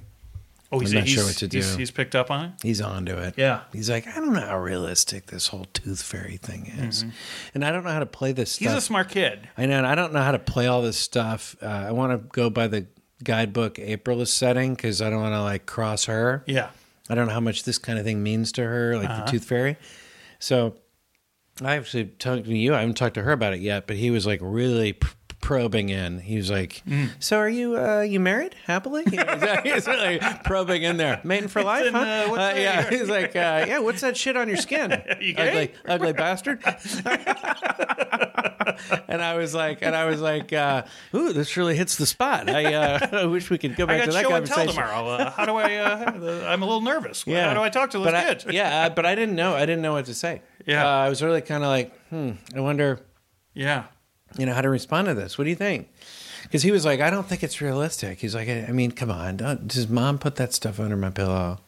oh he's, I'm not he's, sure what to do. He's, picked up on it. He's on to it. Yeah. He's like, I don't know how realistic this whole Tooth Fairy thing is, and I don't know how to play this Mm-hmm. He's a smart kid. I know, and I don't know how to play all this stuff. Uh, I want to go by the guidebook April is setting because I don't want to like cross her. Yeah. I don't know how much this kind of thing means to her, like Uh-huh. the Tooth Fairy. So I actually talked to you. I haven't talked to her about it yet, but he was like really p- probing in. He was like, Mm. "So are you uh, you married happily?" He was, he's like probing in there, mating for life, in, huh? uh, Uh, yeah, he's like, uh, "Yeah, what's that shit on your skin? You ugly, ugly bastard." and I was like, and I was like, uh, "Ooh, this really hits the spot." I, uh, I wish we could go I back to that show conversation. tomorrow. How do I? Uh, I'm a little nervous. Yeah. How do I talk to those but I- kids? yeah, uh, but I didn't know. I didn't know what to say. Yeah. uh, I was really kind of like, hmm. I wonder, yeah. you know, how to respond to this. What do you think? Because he was like, I don't think it's realistic. He's like, I I mean, come on, don't, does mom put that stuff under my pillow?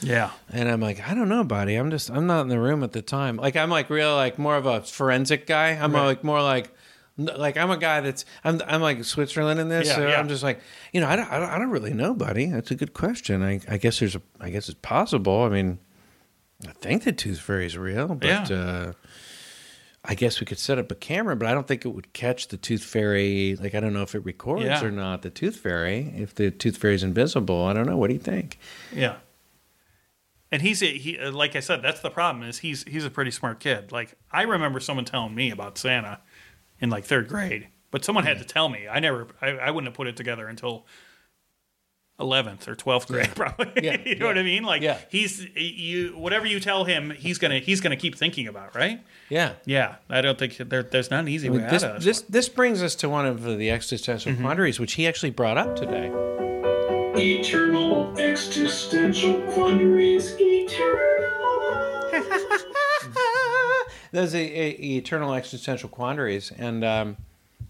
Yeah. And I'm like, I don't know, buddy. I'm just, I'm not in the room at the time. Like, I'm like real, like more of a forensic guy. I'm Right. like more like, like I'm a guy that's, I'm, I'm like Switzerland in this. Yeah, so yeah. I'm just like, you know, I don't, I don't, I don't really know, buddy. That's a good question. I, I guess there's a, I guess it's possible. I mean, I think the tooth fairy is real, but Yeah. uh, I guess we could set up a camera, but I don't think it would catch the tooth fairy. Like, I don't know if it records Yeah. or not. The tooth fairy, if the tooth fairy is invisible, I don't know. What do you think? Yeah. And he's a, he uh, like I said, that's the problem is he's he's a pretty smart kid. Like I remember someone telling me about Santa in like third grade, but someone had to tell me. I never, I, I wouldn't have put it together until eleventh or twelfth grade, probably. Yeah, you know what I mean? Like Yeah. he's you whatever you tell him, he's gonna he's gonna keep thinking about, right? Yeah. Yeah, I don't think there, there's not an easy I way mean, out this, of this. this this brings us to one of the existential Mm-hmm. quandaries, which he actually brought up today. Eternal existential quandaries. Eternal. Those are, uh, eternal existential quandaries, and um,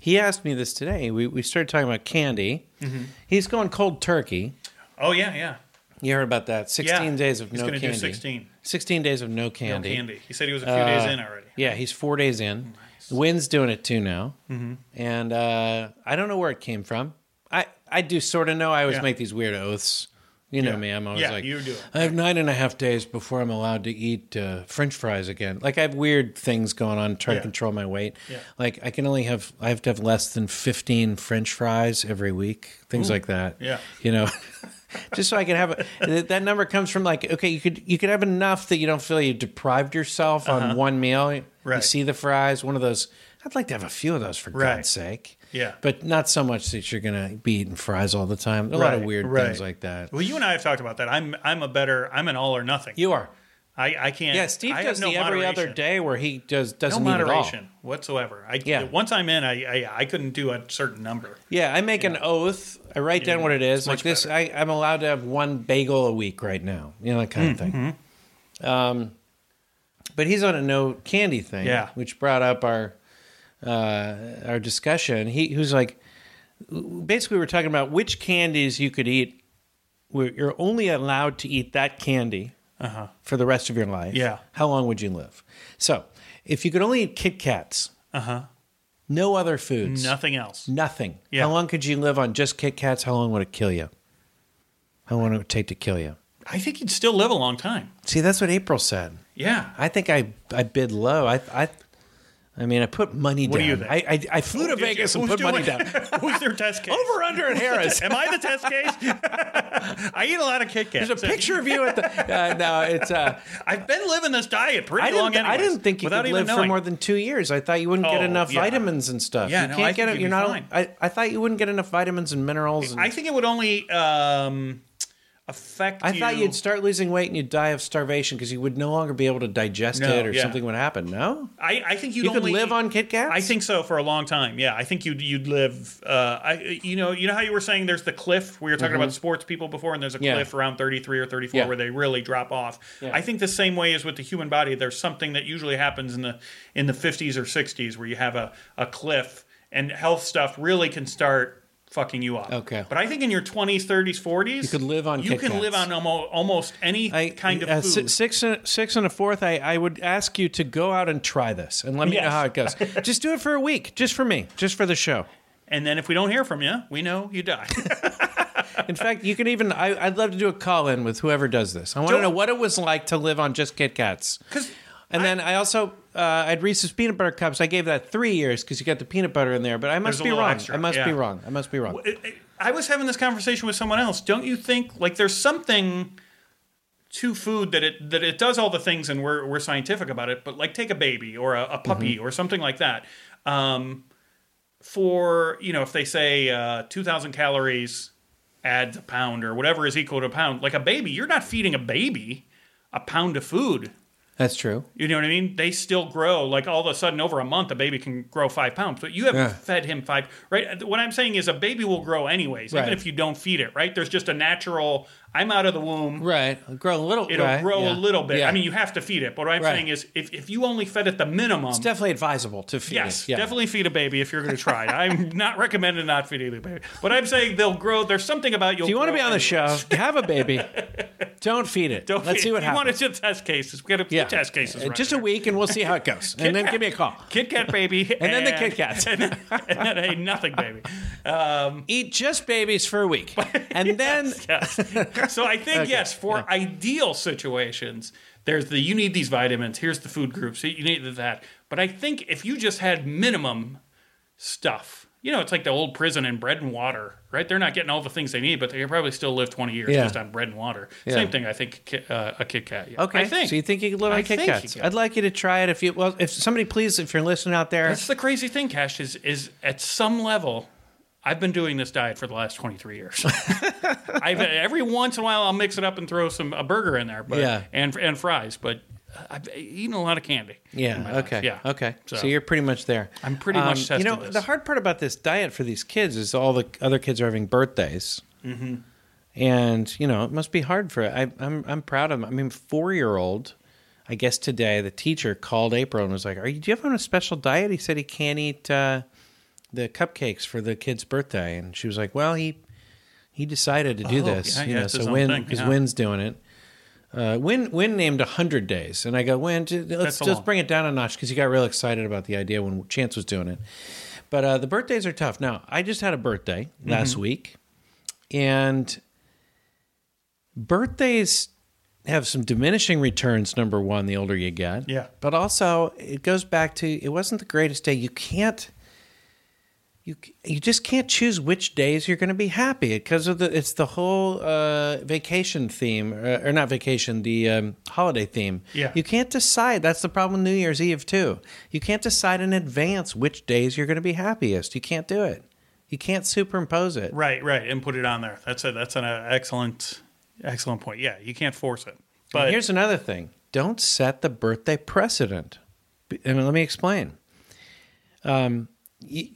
he asked me this today. We we started talking about candy. Mm-hmm. He's going cold turkey. oh yeah, yeah. You heard about that? Sixteen Yeah. days of He's no candy. 16. 16 days of no No candy. candy. He said he was a few Uh, days in already. Yeah, he's four days in. Wynn's doing it too now, mm-hmm. and uh, I don't know where it came from. I I do sort of know. I always Yeah. make these weird oaths. You know Yeah. me. I'm always Yeah, like, you do it. I have nine and a half days before I'm allowed to eat uh, French fries again. Like I have weird things going on, trying Yeah. to control my weight. Yeah. Like I can only have I have to have less than 15 French fries every week. Things like that. Yeah. You know. Just so I can have a, that number comes from like okay you could you could have enough that you don't feel you deprived yourself on one meal. You Uh-huh. Right. see the fries, one of those. I'd like to have a few of those for Right. God's sake. Yeah. But not so much that you're going to be eating fries all the time. A lot of weird right. things like that. Well, you and I have talked about that. I'm I'm a better. I'm an all or nothing. You are. I, I can't. Yeah, Steve I does no the every other day where he does doesn't eat at all. moderation whatsoever. I, Yeah. Once I'm in, I, I I couldn't do a certain number. Yeah, I make an oath. I write down what it is. it's Like this, I, I'm allowed to have one bagel a week right now. You know that kind of thing. Mm-hmm. Um, but he's on a no candy thing. Yeah. which brought up our uh, our discussion. He, he was like, basically, we were talking about which candies you could eat. Where you're only allowed to eat that candy for the rest of your life. Uh-huh. Yeah. how long would you live? So, if you could only eat Kit Kats, Uh huh. no other foods, Nothing else. Nothing. Yeah. How long could you live on just Kit Kats? How long would it kill you? How long would it take to kill you? I think you'd still live a long time. See, that's what April said. Yeah. I think I I bid low. I I I mean, I put money What do down. you think? I, I I flew to Did you- Vegas and put money down. Who's their test case? Over under at Harris. Am I the test case? I eat a lot of Kit Kats. There's a picture of you at the. Uh, no, it's. Uh, I've been living this diet pretty I long. didn't. I didn't think you could live for more than two years. I thought you wouldn't get Oh, enough yeah. vitamins and stuff. Yeah, you no, can't I get it. You're not. I, I thought you wouldn't get enough vitamins and minerals. And, I think it would only um, affect I you. thought you'd start losing weight and you'd die of starvation because you would no longer be able to digest No, it or yeah. something would happen. No, I, I think you'd you could only, live on Kit Kats. I think so for a long time. Yeah, I think you'd you'd live. Uh, I you know you know how you were saying there's the cliff. We were talking about sports people before, and there's a Mm-hmm. Yeah. cliff around 33 or 34 Yeah. where they really drop off. I think the same way is with the human body. There's something that usually happens in the in the 50s or 60s where you have a a cliff, and health stuff really can start fucking you up. Okay. but I think in your 20s, 30s, 40s, you could live on You Kit can live on almost, almost any I, kind of uh, food. six and six and a fourth. I, I would ask you to go out and try this and let me know how it goes. just do it for a week, just for me, just for the show. and then if we don't hear from you, we know you die. In fact, you can even. I, I'd love to do a call in with whoever does this. I want to know what it was like to live on just Kit Kats. 'Cause And then I also uh, I had Reese's peanut butter cups. I gave that three years because you got the peanut butter in there. But I must be wrong. extra, I must yeah. be wrong. I must be wrong. I was having this conversation with someone else. Don't you think like there's something to food that it that it does all the things and we're we're scientific about it, but like take a baby or a, a puppy Mm-hmm. or something like that. Um, for you know, if they say uh, two thousand calories adds a pound or whatever is equal to a pound, like a baby, you're not feeding a baby a pound of food. That's true. You know what I mean? They still grow. Like all of a sudden, over a month, a baby can grow five pounds. But you haven't Yeah. fed him five. Right? What I'm saying is, a baby will grow anyways, Right. even if you don't feed it. Right? There's just a natural. I'm out of the womb. Right. It'll grow a little. It'll right, grow yeah. a little bit. Yeah. I mean, you have to feed it. But what I'm Right. saying is, if, if you only fed it the minimum, it's definitely advisable to feed yes, it. Yeah. definitely feed a baby if you're going to try it. I'm not recommending not feeding the baby. But I'm saying they'll grow. There's something about you'll. If you want to be on the show, have a baby. Don't feed it. Don't Let's feed- see what if you want to do test cases? We got to yeah. test cases. Uh, right Just a week, and we'll see how it goes. and then Kat- give me a call. Kit Kat baby, And then the Kit Kats. and, then- and then a nothing baby. Um, Eat just babies for a week, and then yes. So I think yes, for ideal situations, there's the you need these vitamins. Here's the food groups. You need that. But I think if you just had minimum stuff, you know, it's like the old prison and bread and water, right? They're not getting all the things they need, but they could probably still live 20 years Yeah. just on bread and water. Yeah. Same thing. I think uh, a Kit Kat. Yeah. okay. I think. So you think you could live on I Kit Kats? I'd like you to try it. If you well, if somebody please, if you're listening out there, That's the crazy thing, Cash, is is at some level, I've been doing this diet for the last 23 years. I've every once in a while I'll mix it up and throw some a burger in there, but Yeah. and and fries, but I've eaten a lot of candy. Yeah. life. Okay. Yeah. Okay. So, So- you're pretty much there. I'm pretty much You know, this. the hard part about this diet for these kids is all the other kids are having birthdays, mm-hmm. and you know it must be hard for. I, I'm I'm proud of. Them. I mean, four year old. I guess today the teacher called April and was like, "Are you do you have on a special diet?" He said he can't eat uh, the cupcakes for the kid's birthday, and she was like, "Well, he he decided to do Oh, this, yeah, you yeah, know, so Win because yeah. Win's doing it." Uh, Win Win named hundred days, and I go, Win, let's That's a let's long- bring it down a notch because he got real excited about the idea when Chance was doing it. But uh, the birthdays are tough. Now, I just had a birthday Mm-hmm. last week, and birthdays have some diminishing returns. Number one, the older you get, Yeah. But also, it goes back to it wasn't the greatest day. You can't. You, you just can't choose which days you're going to be happy because of the it's the whole uh, vacation theme uh, or not vacation the um, holiday theme. Yeah. you can't decide. That's the problem with New Year's Eve too. You can't decide in advance which days you're going to be happiest. You can't do it. You can't superimpose it. Right, right, and put it on there. That's a that's an uh, excellent excellent point. Yeah, you can't force it. But And here's another thing: don't set the birthday precedent. And let me explain. Um, y-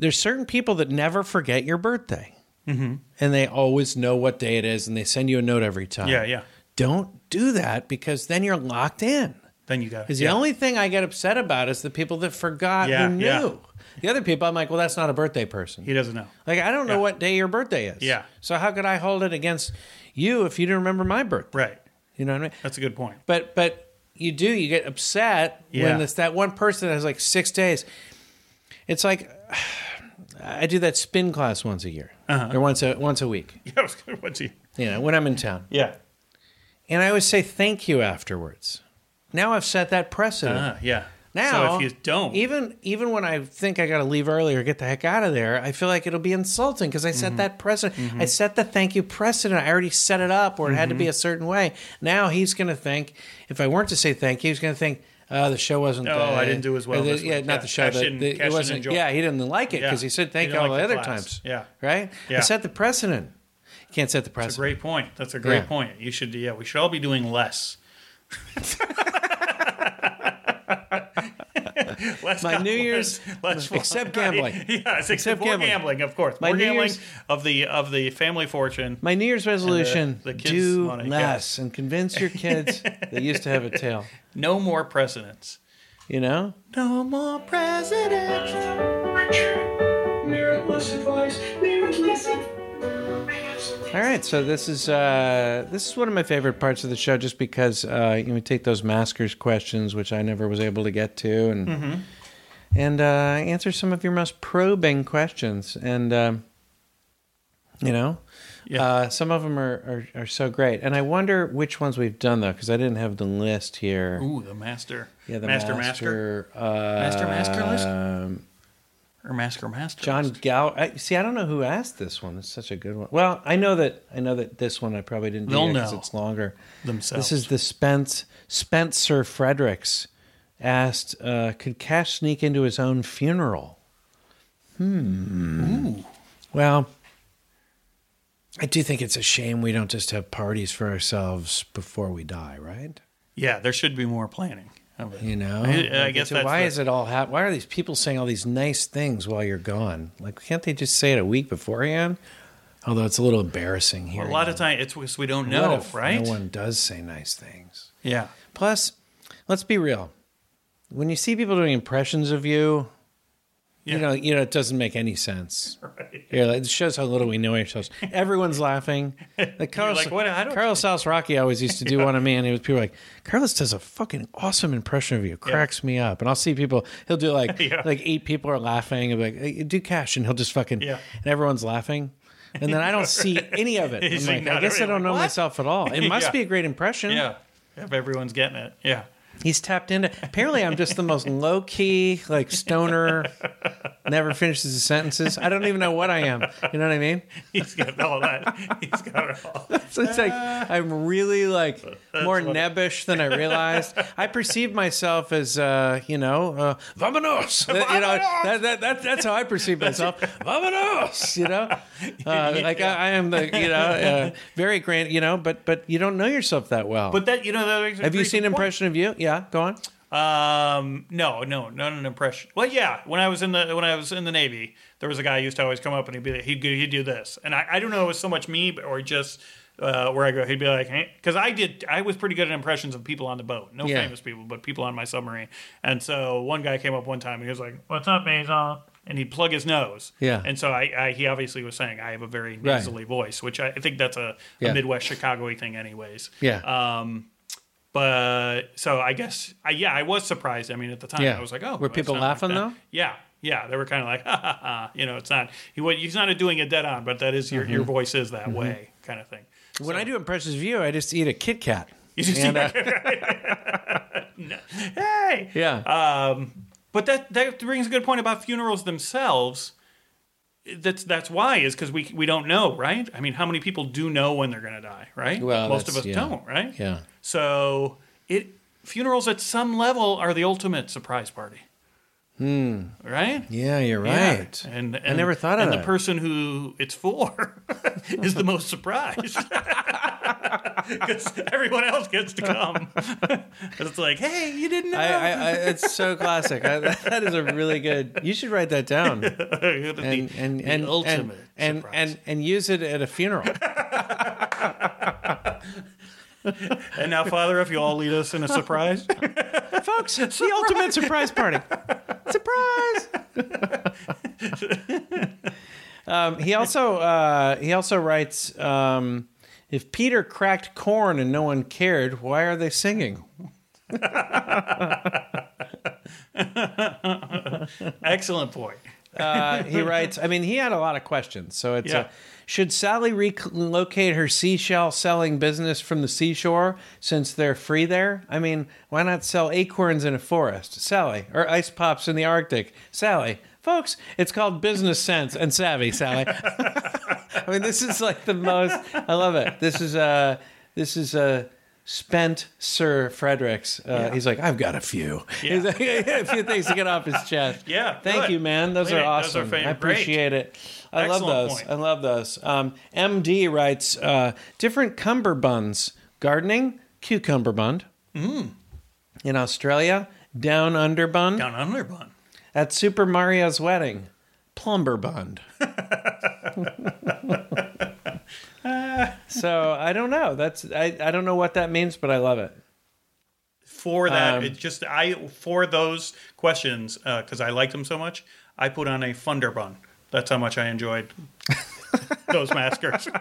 there's certain people that never forget your birthday, mm-hmm. and they always know what day it is, and they send you a note every time. Yeah, yeah. Don't do that because then you're locked in. then you got Because yeah. the only thing I get upset about is the people that forgot Yeah, who knew. yeah. The other people, I'm like, well, that's not a birthday person. he doesn't know. Like, I don't know Yeah. what day your birthday is. Yeah. So how could I hold it against you if you didn't remember my birthday? Right. You know what I mean? That's a good point. But but you do you get upset when it's that one person that has like six days. It's like I do that spin class once a year Uh-huh. or once a once a week. Yeah, I was gonna- what's he? You know when I'm in town, Yeah. and I always say thank you afterwards. Now I've set that precedent. Uh, yeah. Now, so if you don't, even even when I think I got to leave early or get the heck out of there, I feel like it'll be insulting because I Mm-hmm. set that precedent. I set the thank you precedent. I already set it up, or it had to be Mm-hmm. a certain way. Now he's going to think if I weren't to say thank you, he's going to think. Oh, the show wasn't. Oh, uh, I didn't do as well uh, the- yeah, not Yeah, the show. Cash the- the- it wasn't. enjoy. Yeah, he didn't like it Yeah. because he said thank you all like the the other class. times. Yeah. right. I set the precedent. can't set the That's a precedent. great point. That's a great Yeah. point. You should, yeah, we should all be doing less. less My New Year's- less fun. except gambling. yes, except, Except gambling. gambling. of course. My more New gambling Year's- of the of the family fortune. My New Year's resolution: the kids' do money, less and convince your kids they used to have a tail. No more presidents. You know, No more presidents. Meritless advice. All right, so this is uh, this is one of my favorite parts of the show, just because uh, you know, we take those maskers questions, which I never was able to get to, and Mm-hmm. and uh, answer some of your most probing questions, and um, you know, Yeah. uh, some of them are, are are so great, and I wonder which ones we've done though, because I didn't have the list here. Ooh, the master. yeah, the master, master, master, uh, Master, master list? um, or master, master. John. Gal. I, see, I don't know who asked this one. It's such a good one. Well, I know that I know that this one I probably didn't do They'll because know. it's longer. themselves. This is the Spence Spencer Fredericks asked, uh, "Could Cash sneak into his own funeral?" Hmm. Ooh. Well, I do think it's a shame we don't just have parties for ourselves before we die, right? yeah. There should be more planning. You know, I, I guess so that's why the- is it all hap- Why are these people saying all these nice things while you're gone? Like, can't they just say it a week beforehand? Although it's a little embarrassing here. a lot of time it's because we don't know, if right? No one does say nice things. yeah. Plus, let's be real. When you see people doing impressions of you, Yeah. you know, you know, it doesn't make any sense. Right. Yeah, like, it shows how little we know ourselves. Everyone's laughing. Like Carlos, like, what? I don't- Carlos Salsrocki always used to do one of me, and it was people like, Carlos does a fucking awesome impression of you. Cracks me up. And I'll see people. He'll do like Yeah. like eight people are laughing, and like, hey, do cash, and he'll just fucking Yeah. and everyone's laughing. And then I don't see any of it. I'm like, I guess I don't know What? myself at all. It must Yeah. be a great impression. Yeah. If everyone's getting it. Yeah. He's tapped into. Apparently, I'm just the most low key, like stoner, never finishes his sentences. I don't even know what I am. You know what I mean? He's got all that. He's got it all. So it's like I'm really like more nebbish than I realized. I perceive myself as, uh, you know, uh, vamonos. You know, that, that, that, that's how I perceive myself. Vamonos. You know, uh, like I, I am the, you know, uh, very grand. You know, but but you don't know yourself that well. But that, you know, that have you seen good point. impression of you? Yeah, go on. Um, no, no, not an impression. Well, yeah, when I was in the when I was in the Navy, there was a guy who used to always come up and he'd be he'd he'd do this, and I, I don't know if it was so much me or just uh, where I go. He'd be like, because I did I was pretty good at impressions of people on the boat, no Yeah. famous people, but people on my submarine. And so one guy came up one time and he was like, "What's up, Mazan?" And he'd plug his nose. Yeah. And so I, I he obviously was saying I have a very Right. nasally voice, which I, I think that's a, Yeah. a Midwest Chicago thing, anyways. Yeah. Um, but so I guess I, yeah, I was surprised. I mean, at the time, Yeah. I was like, oh, Were people not like laughing, though? Yeah, yeah, they were kind of like, ha ha ha. You know, it's not he. He's not doing it dead on, but that is your Mm-hmm. your voice is that way, kind of thing. When I do impressions of you, I just eat a Kit Kat. You just And, uh, hey, yeah. Um, but that that brings a good point about funerals themselves. That's that's why is because we we don't know, right? I mean, how many people do know when they're going to die, right? Well, most of us yeah. don't, right? yeah. So it funerals at some level are the ultimate surprise party. Hmm. Right? Yeah, you're Yeah. right. And, I never thought of it. and that. the person who it's for is the most surprised. Because everyone else gets to come. it's like, hey, you didn't know. I, I, I, it's so classic. I, that is a really good. You should write that down and the, and and the ultimate and, surprise. and and use it at a funeral. And now, Father, if you all lead us in a surprise. Folks, it's the ultimate surprise party. Surprise! um, he also uh, he also writes um, if Peter cracked corn and no one cared, why are they singing? Excellent point. Uh, he writes. I mean, he had a lot of questions. So it's Yeah. uh, should Sally relocate her seashell selling business from the seashore since they're free there? I mean, why not sell acorns in a forest, Sally, or ice pops in the Arctic, Sally? Folks, it's called business sense and savvy, Sally. I mean, this is like the most. I love it. This is uh, this is uh, spent Sir Fredericks. Uh, He's like, I've got a few. He's like, a few things to get off his chest. Yeah, Thank good. you, man. Those are those are awesome. I great. appreciate it. I love those. point. I love those. Um, MD writes uh, different cummerbunds. Gardening, cucumber bund. Mm. In Australia, down under bun. Down under bun. At Super Mario's wedding, plumber bund. so I don't know. That's I, I don't know what that means, but I love it. For that, Um, it just I for those questions because I liked them so much. I put on a funder bun. That's how much I enjoyed those maskers.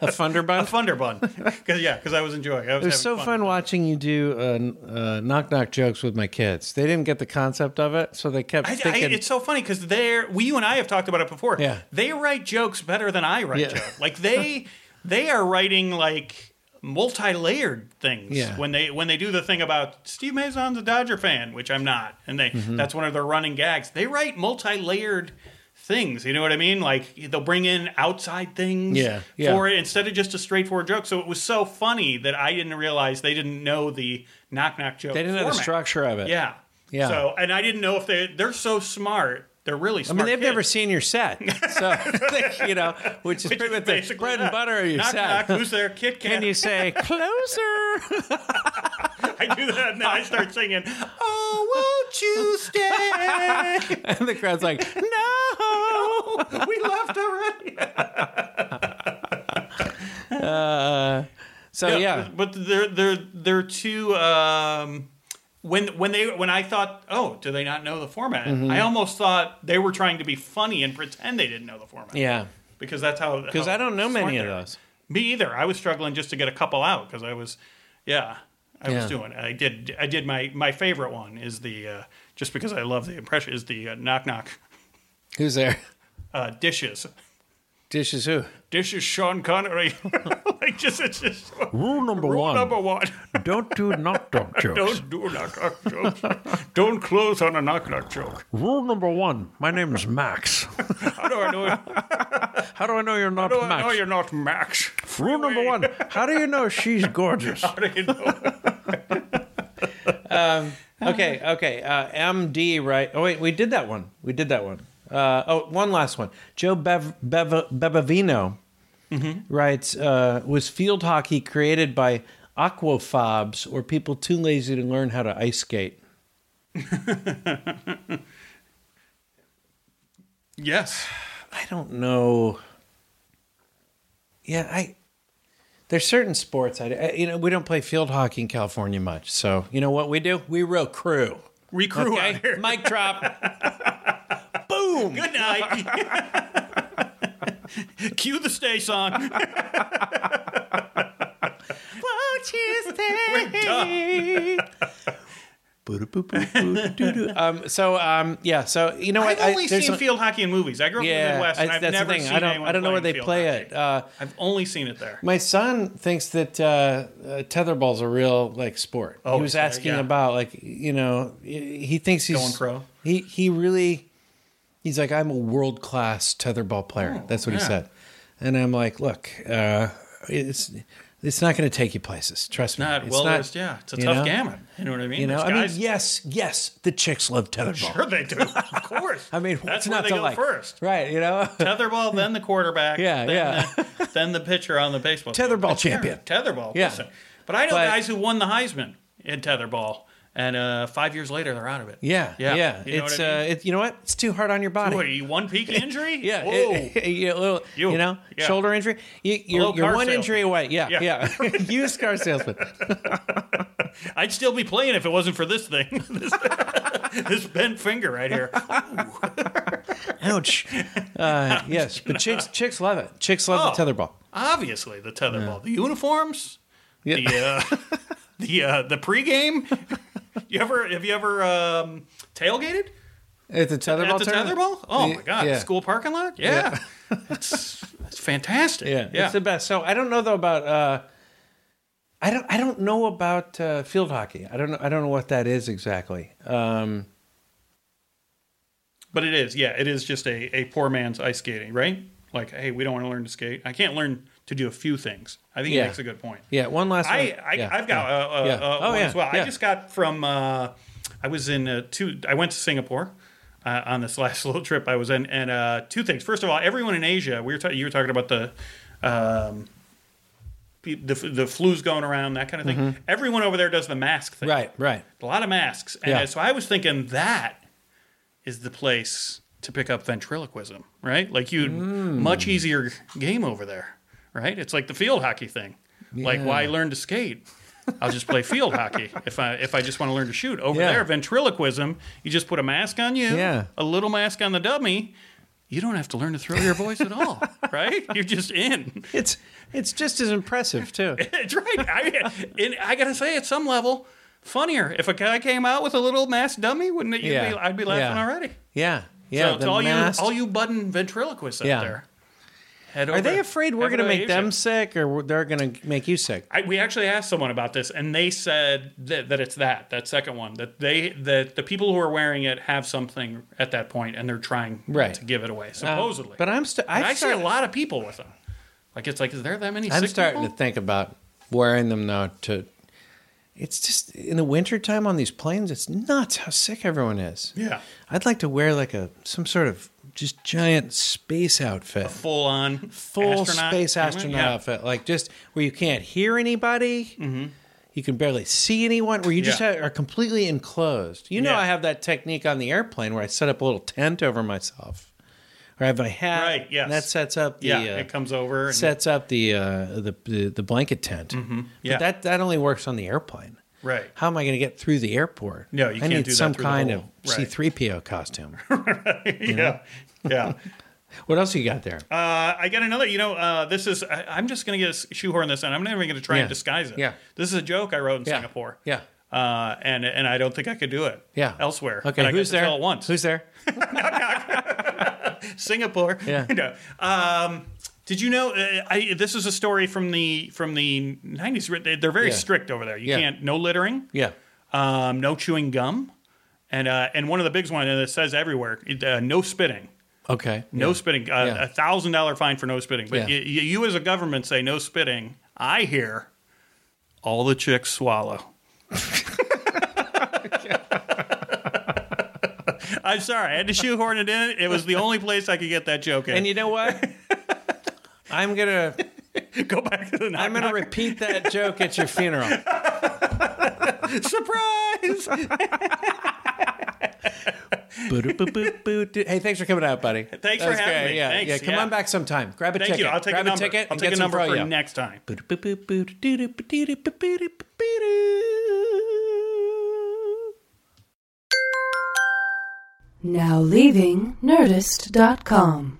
A funder bun. funder bun. Cause, yeah, because I was enjoying. I was It was so fun watching you do uh, uh, knock knock jokes with my kids. They didn't get the concept of it, so they kept I, I, it's so funny because they're we you and I have talked about it before. Yeah. they write jokes better than I write Yeah. jokes. Like they they are writing like multi-layered things Yeah. when they when they do the thing about Steve Mazan's a Dodger fan, which I'm not, and they Mm-hmm. that's one of their running gags. They write multi-layered things. You know what I mean? Like they'll bring in outside things Yeah, yeah. for it instead of just a straightforward joke. So it was so funny that I didn't realize they didn't know the knock knock joke. they didn't know the structure of it. Yeah. Yeah. So, and I didn't know if they they're so smart. They're really I mean, they've kids. never seen your set, so you know, which is Which pretty much the bread and butter of your knock, set. Knock, who's there? Kit Kat. Can you say closer? I do that, and then I start singing. Oh, won't you stay? and the crowd's like, no. we left already. So yeah, but they're they're they're too. Um, when when they when I thought, oh, do they not know the format? Mm-hmm. I almost thought they were trying to be funny and pretend they didn't know the format. yeah, because that's how. because I don't know many of those. Me either. I was struggling just to get a couple out because I was, yeah, I Yeah. was doing. it. I did. I did my my favorite one is the uh, just because I love the impression is the uh, knock knock Who's there? uh, dishes. Dishes who? Dishes Sean Connery. like just it's just Rule number one. rule one: number one. don't do knock knock jokes. Don't do knock knock jokes. Don't close on a knock knock joke. Rule number one: my name is Max. How do I know? How do I know you're not How do I Max? know you're not Max? Rule number one: how do you know she's gorgeous? How do you know? okay, okay. Uh, MD, right? Oh wait, we did that one. We did that one. Uh, oh, one last one. Joe Bev, Bev, Bevavino writes: uh, Was field hockey created by aquaphobes or people too lazy to learn how to ice skate? Yes. I don't know. Yeah, I. There's certain sports I, I- you know we don't play field hockey in California much, so you know what we do? We row crew. Recrew Okay, mic drop. Boom. Good night. Cue the stay song. Won't you stay? um, so um, yeah, so you know what? I've only there's seen a- field hockey in movies. I grew up in the Yeah, Midwest, and I- I've that's never the thing. seen I don't. anyone I don't know where they field play hockey. it. Uh, I've only seen it there. my son thinks that uh, uh, tetherball's a real like sport. Oh, he was okay, asking yeah. about like you know he thinks he's Going pro? He he really he's like I'm a world class tetherball player. That's what he Oh, said, and I'm like, look, uh, it's it's not going to take you places. Trust me. Not it's well, not, yeah, it's a tough know? gamut. You know what I mean? You know, I mean, yes, yes, the chicks love tetherball. sure they do. Of course. I mean, that's where not they to go like? first. Right, you know? Tetherball, then the quarterback. Yeah, then yeah. The, then the pitcher on the baseball. Tetherball champion. Tetherball. Yeah. listen. But I know But- guys who won the Heisman in tetherball, and uh, five years later they're out of it. Yeah, Yeah. yeah. You know it's what I mean? uh, it, you know what? It's too hard on your body. What, you one peak injury? Yeah, Whoa. it- you, little, You- you know, yeah. shoulder injury. You, you're you're one injury away. Yeah, Yeah. yeah. Used car salesman. I'd still be playing if it wasn't for this thing. this, this bent finger right here. Ouch. Uh, yes, but chicks chicks love it. Chicks love the Oh. tetherball. Obviously, the tetherball, the uniforms, Yeah. the uh, the uh, the pregame. You ever have you ever um, tailgated At the tetherball at the tournament? tetherball? Oh my god, yeah. school parking lot. Yeah, it's it's fantastic. Yeah, yeah. it's the best. So I don't know though about. Uh, I don't. I don't know about uh, field hockey. I don't know. I don't know what that is exactly. Um, but it is. Yeah, it is just a, a poor man's ice skating, right? Like, hey, we don't want to learn to skate. I can't learn to do a few things. I think Yeah. he makes a good point. Yeah, one last one. I, I Yeah, I've got yeah, uh, uh, yeah. uh, Oh, one as well. I just got from. Uh, I was in uh, two. I went to Singapore. Uh, on this last little trip I was in, and uh, two things. First of all, everyone in Asia, we were ta- you were talking about the, um, the the flu's going around, that kind of thing. Everyone over there does the mask thing, Mm-hmm. Right, right. a lot of masks. And Yeah. so I was thinking that is the place to pick up ventriloquism, right? Like you Mm. much easier game over there, right? It's like the field hockey thing. Like Yeah. why learn to skate? I'll just play field hockey if I if I just want to learn to shoot. Over Yeah. there, ventriloquism, you just put a mask on you, Yeah. a little mask on the dummy. You don't have to learn to throw your voice at all, right? You're just in. It's it's just as impressive too. It's right. I, and I gotta say, at some level, funnier. If a guy came out with a little mask dummy, wouldn't it? You'd Yeah. be, I'd be laughing Yeah. already. Yeah, yeah. so to all masked- you, all you budding ventriloquists out there, head Are they afraid we're going to make them sick, or they're going to make you sick? I, we actually asked someone about this, and they said that, that it's that that second one that they that the people who are wearing it have something at that point, and they're trying Right. to give it away, supposedly. Uh, but I'm still. I see a lot of people with them. Like it's like, is there that many? I'm starting people? to think about wearing them now. To it's just in the wintertime on these planes. It's nuts how sick everyone is. Yeah, I'd like to wear like a some sort of just giant space outfit. full on full astronaut space helmet? astronaut Yeah. outfit, like just where you can't hear anybody, you can barely see anyone, where you just Mm-hmm. Yeah. ha- are completely enclosed. You know, Yeah. I have that technique on the airplane where I set up a little tent over myself, or I have my hat, Right, yes. and that sets up the Yeah, uh, it comes over. And, sets up the, uh, the the the blanket tent. Mm-hmm. Yeah. But that that only works on the airplane. Right. How am I going to get through the airport? No, you I can't need do some kind of Right. C three PO costume. Right. yeah, yeah. what else you got there? Uh, I got another. You know, uh, this is. I, I'm just going to get a shoehorn this, and I'm not even going to try Yeah. and disguise it. Yeah. This is a joke I wrote in Yeah. Singapore. Yeah. Uh, and and I don't think I could do it. Yeah. Elsewhere. Okay, And I who's there? Tell it once. Who's there? Singapore. Yeah. no. Um, did you know? Uh, I, this is a story from the from the 90s. They- They're very Yeah. strict over there. You Yeah. can't no littering. Yeah. Um, no chewing gum. And uh, and one of the big ones that says everywhere, uh, no spitting. Okay. No spitting. Uh, A thousand dollar fine for no spitting. But Yeah. y- y- you, as a government, say no spitting. I hear all the chicks swallow. I'm sorry. I had to shoehorn it in. It was the only place I could get that joke in. And you know what? I'm gonna go back to the knock, I'm gonna knock. repeat that joke at your funeral. surprise. Hey, thanks for coming out, buddy. Thanks That for was having great. me. Yeah, Thanks, yeah. Come yeah. on back sometime. Grab a ticket. Thank ticket. you. I'll take Grab a number. ticket I'll and take get a some number for froyo. next time. Now leaving Nerdist.com.